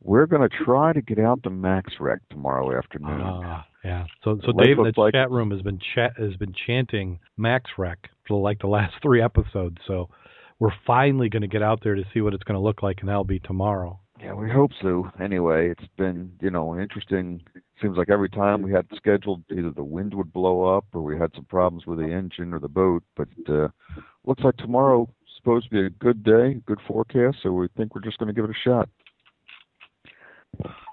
We're going to try to get out to Max Wreck tomorrow afternoon. Ah, yeah. So so Dave in the like- chat room has been chat has been chanting Max Wreck for like the last three episodes. So we're finally going to get out there to see what it's going to look like, and that'll be tomorrow. Yeah, we hope so. Anyway, it's been, you know, interesting. Seems like every time we had scheduled, either the wind would blow up or we had some problems with the engine or the boat. But uh, looks like tomorrow supposed to be a good day, good forecast. So we think we're just going to give it a shot.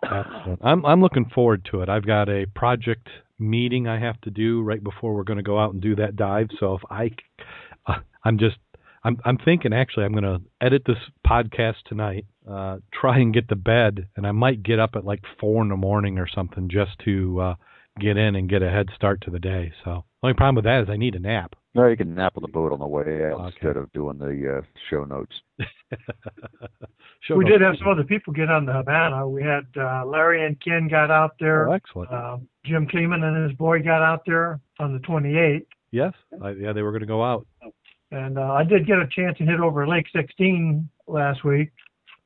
Excellent. I'm I'm looking forward to it. I've got a project meeting I have to do right before we're going to go out and do that dive. So if I, uh, I'm just I'm I'm thinking actually I'm going to edit this podcast tonight, uh, try and get to bed, and I might get up at like four in the morning or something just to uh, get in and get a head start to the day. So the only problem with that is I need a nap. No, you can nap on the boat on the way out Okay. instead of doing the uh, show notes. Sure, we no- did have some other people get on the Havana. We had uh, Larry and Ken got out there. Oh, excellent. Uh, Jim Kleeman and his boy got out there on the 28th. yes, I, yeah, they were going to go out. And uh, I did get a chance to hit over Lake 16 last week.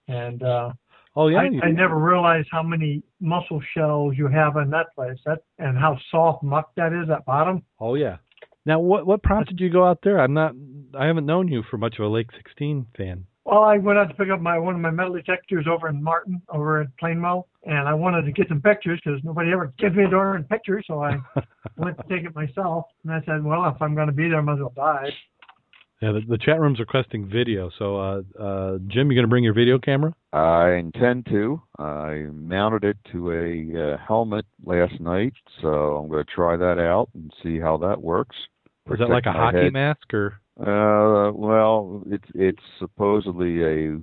And uh, Oh yeah, I, I never realized how many mussel shells you have in that place. That and how soft muck that is at bottom. Oh yeah. Now, what what prompted you go out there? I'm not. I haven't known you for much of a Lake 16 fan. Well, I went out to pick up my one of my metal detectors over in Martin, over at Plainwell, and I wanted to get some pictures because nobody ever gives me a darn picture. So I went to take it myself, and I said, "Well, if I'm going to be there, I might as well dive." Yeah, the, the chat room's requesting video. So, uh, uh, Jim, you going to bring your video camera? I intend to. I mounted it to a uh, helmet last night, so I'm going to try that out and see how that works. Is that like a hockey head. mask or? Uh, well, it's it's supposedly a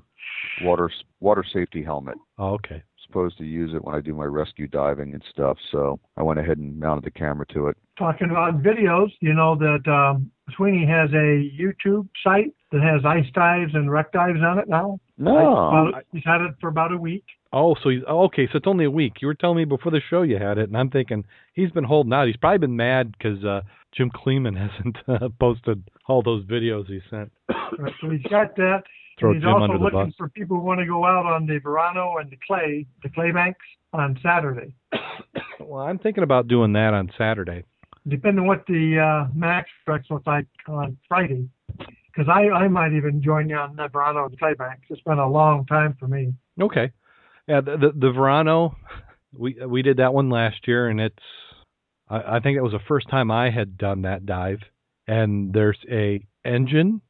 water water safety helmet. Oh, okay. Supposed to use it when I do my rescue diving and stuff. So I went ahead and mounted the camera to it. Talking about videos, you know that um, Sweeney has a YouTube site that has ice dives and wreck dives on it now. No, he's had it for about a week. Oh, so he's oh, okay. So it's only a week. You were telling me before the show you had it, and I'm thinking he's been holding out. He's probably been mad because uh, Jim Kleeman hasn't uh, posted all those videos he sent. Right, So he's got that. Throw he's Jim also under the looking bus. for people who want to go out on the Verano and the clay, the clay banks on Saturday. Well, I'm thinking about doing that on Saturday. Depending on what the uh, max tracks like on Friday. Because I, I might even join you on the Verano and clay. It's been a long time for me. Okay. Yeah, the the, the Verano, we we did that one last year, and it's I, I think it was the first time I had done that dive. And there's a engine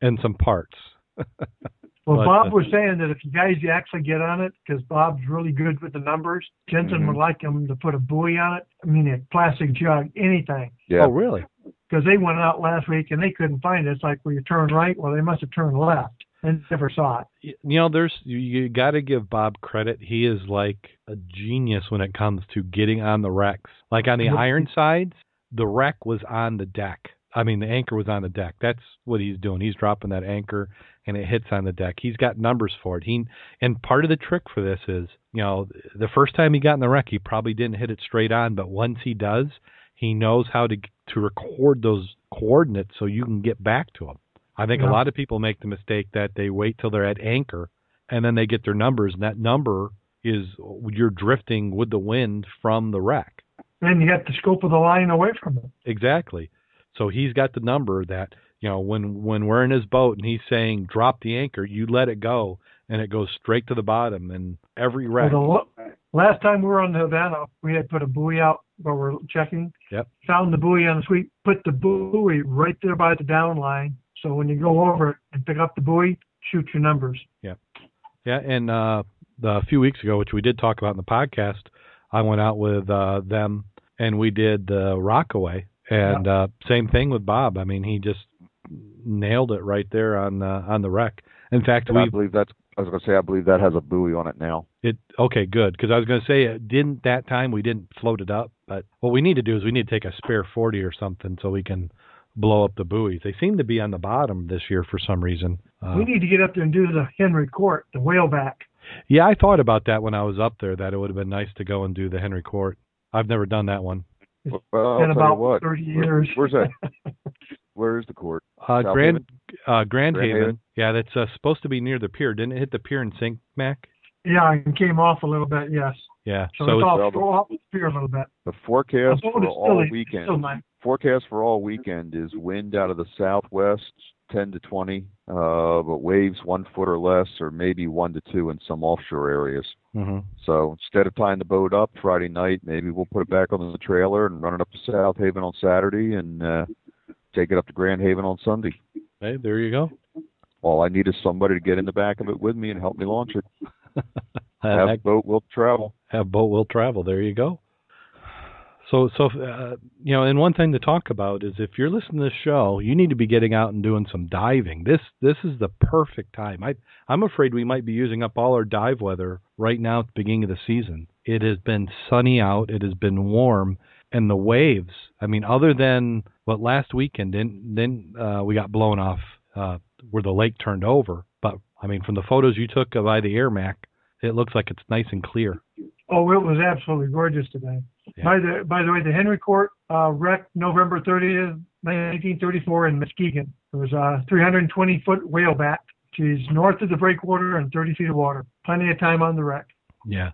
and some parts. Well, But, Bob uh, was saying that if you guys actually get on it, because Bob's really good with the numbers, Jensen Mhm. would like him to put a buoy on it. I mean, a plastic jug, anything. yeah. Oh, really? Because they went out last week and they couldn't find it. It's like, well, you turn right. Well, they must have turned left and never saw it. You know, there's you, you got to give Bob credit. He is like a genius when it comes to getting on the wrecks. Like on the Ironsides, the wreck was on the deck. I mean, the anchor was on the deck. That's what he's doing. He's dropping that anchor and it hits on the deck. He's got numbers for it. He and part of the trick for this is, you know, the first time he got in the wreck, he probably didn't hit it straight on, but once he does, he knows how to to record those coordinates so you can get back to them. I think Yeah. a lot of people make the mistake that they wait till they're at anchor and then they get their numbers, and that number is you're drifting with the wind from the wreck. And you got the scope of the line away from it. Exactly. So he's got the number that you know when when we're in his boat and he's saying drop the anchor, you let it go and it goes straight to the bottom. And every wreck, Well, the last time we were on the Havana, we had put a buoy out where we're checking. Yep. Found the buoy on the sweep, put the buoy right there by the down line. So when you go over it and pick up the buoy, shoot your numbers. Yeah, Yeah, and uh, the, a few weeks ago, which we did talk about in the podcast, I went out with uh, them and we did the Rockaway, and uh, same thing with Bob. I mean, he just nailed it right there on uh, on the wreck. In fact, And I believe that's. I was going to say I believe that has a buoy on it now. it okay good because I was going to say uh, didn't that time we didn't float it up, but what we need to do is we need to take a spare forty or something so we can blow up the buoys. They seem to be on the bottom this year for some reason. Uh, we need to get up there and do the Henry Cort, the whaleback. Yeah, I thought about that when I was up there. That it would have been nice to go and do the Henry Cort. I've never done that one. Well, I'll in tell about you what. 30 Where- years. Where's that? Where is the court? Uh, Grand uh, Grand, Grand Haven. Haven? Yeah, that's uh, supposed to be near the pier. Didn't it hit the pier and sink, Mac? Yeah, it came off a little bit, yes. Yeah. So, So, it's all well, throw off the pier a little bit. The forecast The for is all still- weekend. Still. Forecast for all weekend is wind out of the southwest, 10 to 20, uh, but waves one foot or less, or maybe one to two in some offshore areas. hmm So instead of tying the boat up Friday night, maybe we'll put it back on the trailer and run it up to South Haven on Saturday and uh, take it up to Grand Haven on Sunday. Hey, there you go. All I need is somebody to get in the back of it with me and help me launch it. Have, Have boat will travel. have boat will travel. There you go. So, so uh, you know, and one thing to talk about is if you're listening to this show, you need to be getting out and doing some diving. This this is the perfect time. I I'm afraid we might be using up all our dive weather right now at the beginning of the season. It has been sunny out. It has been warm, and the waves. I mean, other than what last weekend, then then uh, we got blown off uh, where the lake turned over. But I mean, from the photos you took by the air mac, it looks like it's nice and clear. Oh, it was absolutely gorgeous today. Yeah. By the by the way, the Henry Cort uh, wrecked November 30th, 1934 in Muskegon. It was a 320 foot whale whaleback. She's north of the breakwater and 30 feet of water. Plenty of time on the wreck. Yeah.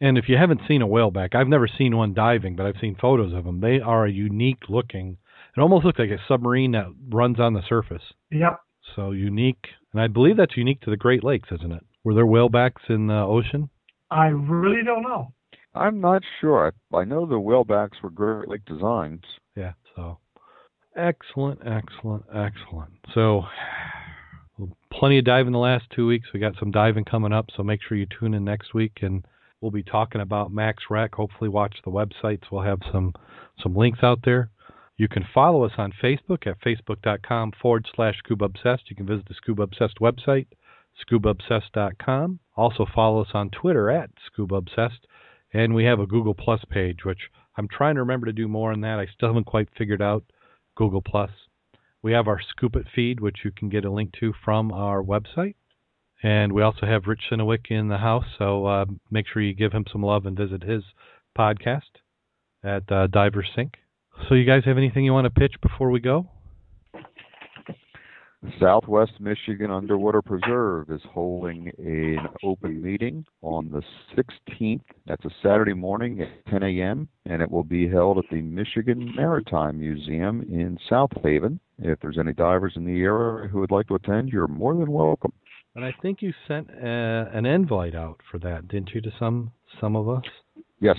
And if you haven't seen a whaleback, I've never seen one diving, but I've seen photos of them. They are a unique looking. It almost looks like a submarine that runs on the surface. Yep. So unique, and I believe that's unique to the Great Lakes, isn't it? Were there whalebacks in the ocean? I really don't know. I'm not sure. I, I know the whalebacks were Great Lake designs. Yeah. So excellent, excellent, excellent. So plenty of diving the last two weeks. We got some diving coming up, so make sure you tune in next week, and we'll be talking about Max Wreck. Hopefully, watch the websites. We'll have some some links out there. You can follow us on Facebook at facebook.com forward slash scuba obsessed. You can visit the Scuba Obsessed website, scubaobsessed.com. Also follow us on Twitter at scuba obsessed. And we have a Google Plus page, which I'm trying to remember to do more on that. I still haven't quite figured out Google Plus. We have our Scoop It feed, which you can get a link to from our website. And we also have Rich Sinowick in the house, so uh, make sure you give him some love and visit his podcast at uh, Divers Inc. So, you guys have anything you want to pitch before we go? Southwest Michigan Underwater Preserve is holding an open meeting on the 16th. That's a Saturday morning at 10 a.m. and it will be held at the Michigan Maritime Museum in South Haven. If there's any divers in the area who would like to attend, you're more than welcome. And I think you sent uh, an invite out for that, didn't you, to some some of us? Yes.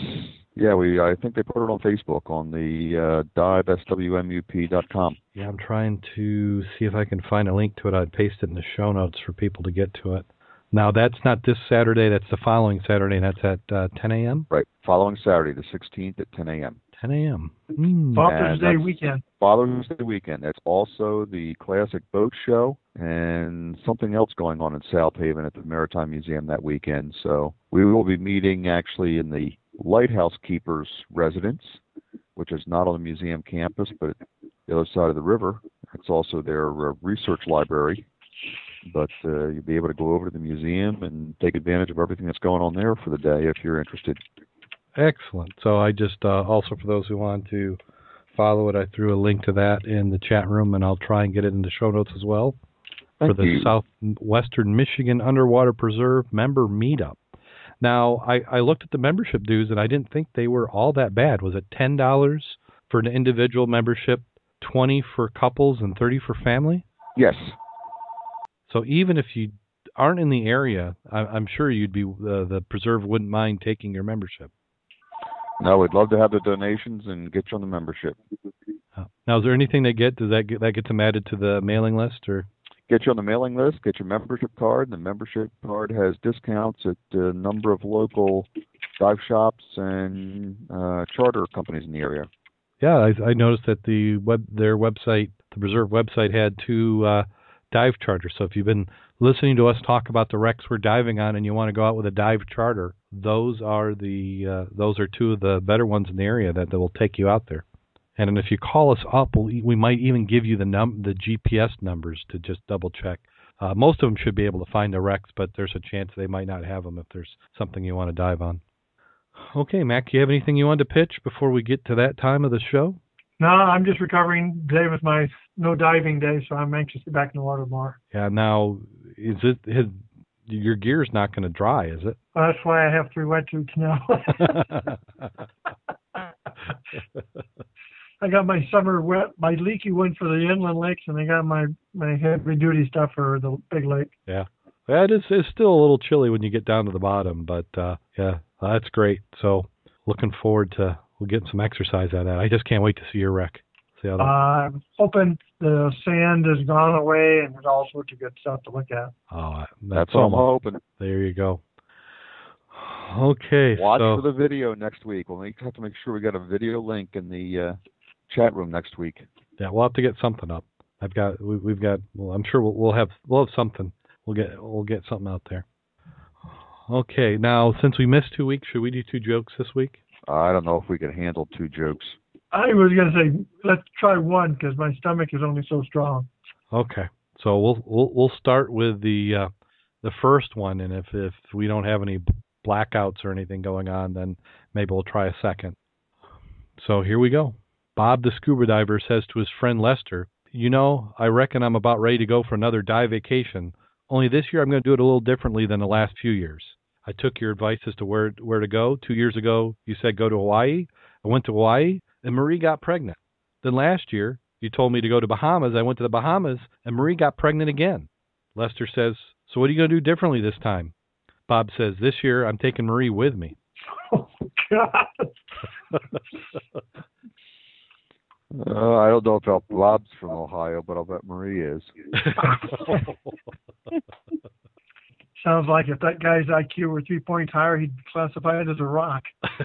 Yeah, we I think they put it on Facebook on the uh, diveswmup.com. Yeah, I'm trying to see if I can find a link to it. I'd paste it in the show notes for people to get to it. Now, that's not this Saturday. That's the following Saturday, and that's at uh, 10 a.m. Right. Following Saturday, the 16th at 10 a.m. 10 a.m. Mm. Father's Day weekend. Father's Day weekend. That's also the Classic Boat Show and something else going on in South Haven at the Maritime Museum that weekend. So we will be meeting actually in the Lighthouse Keepers residence, which is not on the museum campus, but the other side of the river. It's also their uh, research library. But uh, you'll be able to go over to the museum and take advantage of everything that's going on there for the day if you're interested. Excellent. So I just uh, also for those who want to follow it. I threw a link to that in the chat room, and I'll try and get it in the show notes as well Thank for the you. Southwestern Michigan Underwater Preserve member meetup. Now, I, I looked at the membership dues, and I didn't think they were all that bad. Was it ten dollars for an individual membership, twenty for couples, and thirty for family? Yes. So even if you aren't in the area, I, I'm sure you'd be uh, the preserve wouldn't mind taking your membership. No, we'd love to have the donations and get you on the membership. Uh, Now, is there anything they get? Does that get that gets them added to the mailing list, or Get you on the mailing list, get your membership card, the membership card has discounts at a number of local dive shops and uh, charter companies in the area. yeah, I, I noticed that the web their website, the preserve website, had two uh, dive charters. So if you've been listening to us talk about the wrecks we're diving on, and you want to go out with a dive charter, those are the uh, those are two of the better ones in the area that, that will take you out there. And then if you call us up, we'll, we might even give you the num the GPS numbers to just double check. Uh, most of them should be able to find the wrecks, but there's a chance they might not have them if there's something you want to dive on. Okay, Mac, do you have anything you want to pitch before we get to that time of the show? No, I'm just recovering. Today was my no diving day, so I'm anxious to get back in the water more. Yeah. Now, is it his your gear's not going to dry, is it? Well, that's why I have three wetsuits now. I got my summer wet, my leaky one for the inland lakes, and I got my my heavy duty stuff for the big lake. yeah, it is. It's still a little chilly when you get down to the bottom, but uh, yeah, that's great. So, looking forward to we'll some exercise out of that. I just can't wait to see your wreck. See how that, I'm hoping the sand has gone away, and there's all sorts of good stuff to look at. oh, that's, That's all I'm hoping. There you go. Okay, Watch so for the video next week. We'll make, have to make sure we got a video link in the uh, chat room next week. yeah, we'll have to get something up. I've got we, we've got. Well, I'm sure we'll, we'll have we'll have something. We'll get we'll get something out there. Okay, now since we missed two weeks, should we do two jokes this week? I don't know if we can handle two jokes. I was gonna say let's try one because my stomach is only so strong. Okay, so we'll we'll we'll start with the uh, the first one, and if if we don't have any blackouts or anything going on, then maybe we'll try a second. So here we go. Bob the scuba diver says to his friend Lester, "You know, I reckon I'm about ready to go for another dive vacation. Only this year I'm going to do it a little differently than the last few years. I took your advice as to where where to go. Two years ago, you said go to Hawaii. I went to Hawaii, and Marie got pregnant. Then last year, you told me to go to Bahamas. I went to the Bahamas, and Marie got pregnant again. Lester says, So what are you going to do differently this time? Bob says, This year I'm taking Marie with me. Oh God! Uh, I don't know if Bob's from Ohio, but I'll bet Marie is. Sounds like if that guy's IQ were three points higher, he'd classify it as a rock.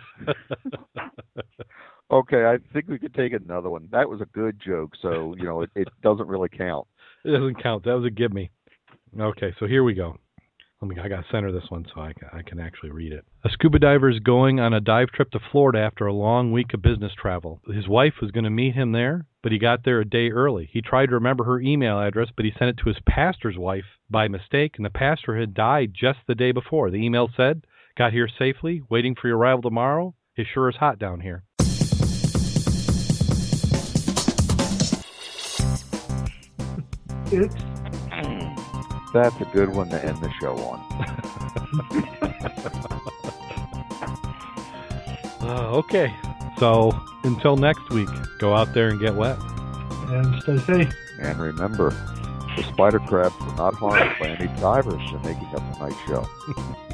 Okay, I think we could take another one. That was a good joke, so you know it, it doesn't really count. it doesn't count. That was a give me. Okay, so here we go. Let me. I got to center this one so I can, I can actually read it. A scuba diver is going on a dive trip to Florida after a long week of business travel. His wife was going to meet him there, but he got there a day early. He tried to remember her email address, but he sent it to his pastor's wife by mistake, and the pastor had died just the day before. The email said, "Got here safely, waiting for your arrival tomorrow. It sure is hot down here." That's a good one to end the show on. Uh, okay, so until next week, go out there and get wet. and stay safe. And remember, the spider crabs were not harmed by any divers in making up tonight's show.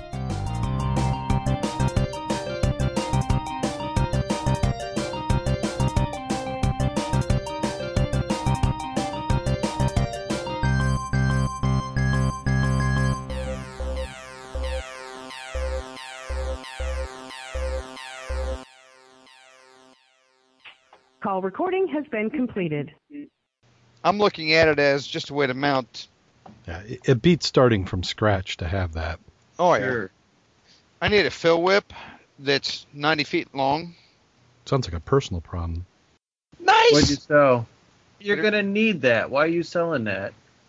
recording has been completed. I'm looking at it as just a way to mount. Yeah, it, it beats starting from scratch to have that. Oh yeah. I need a fill whip that's 90 feet long. Sounds like a personal problem. Nice. What'd you sell? You're gonna need that. Why are you selling that?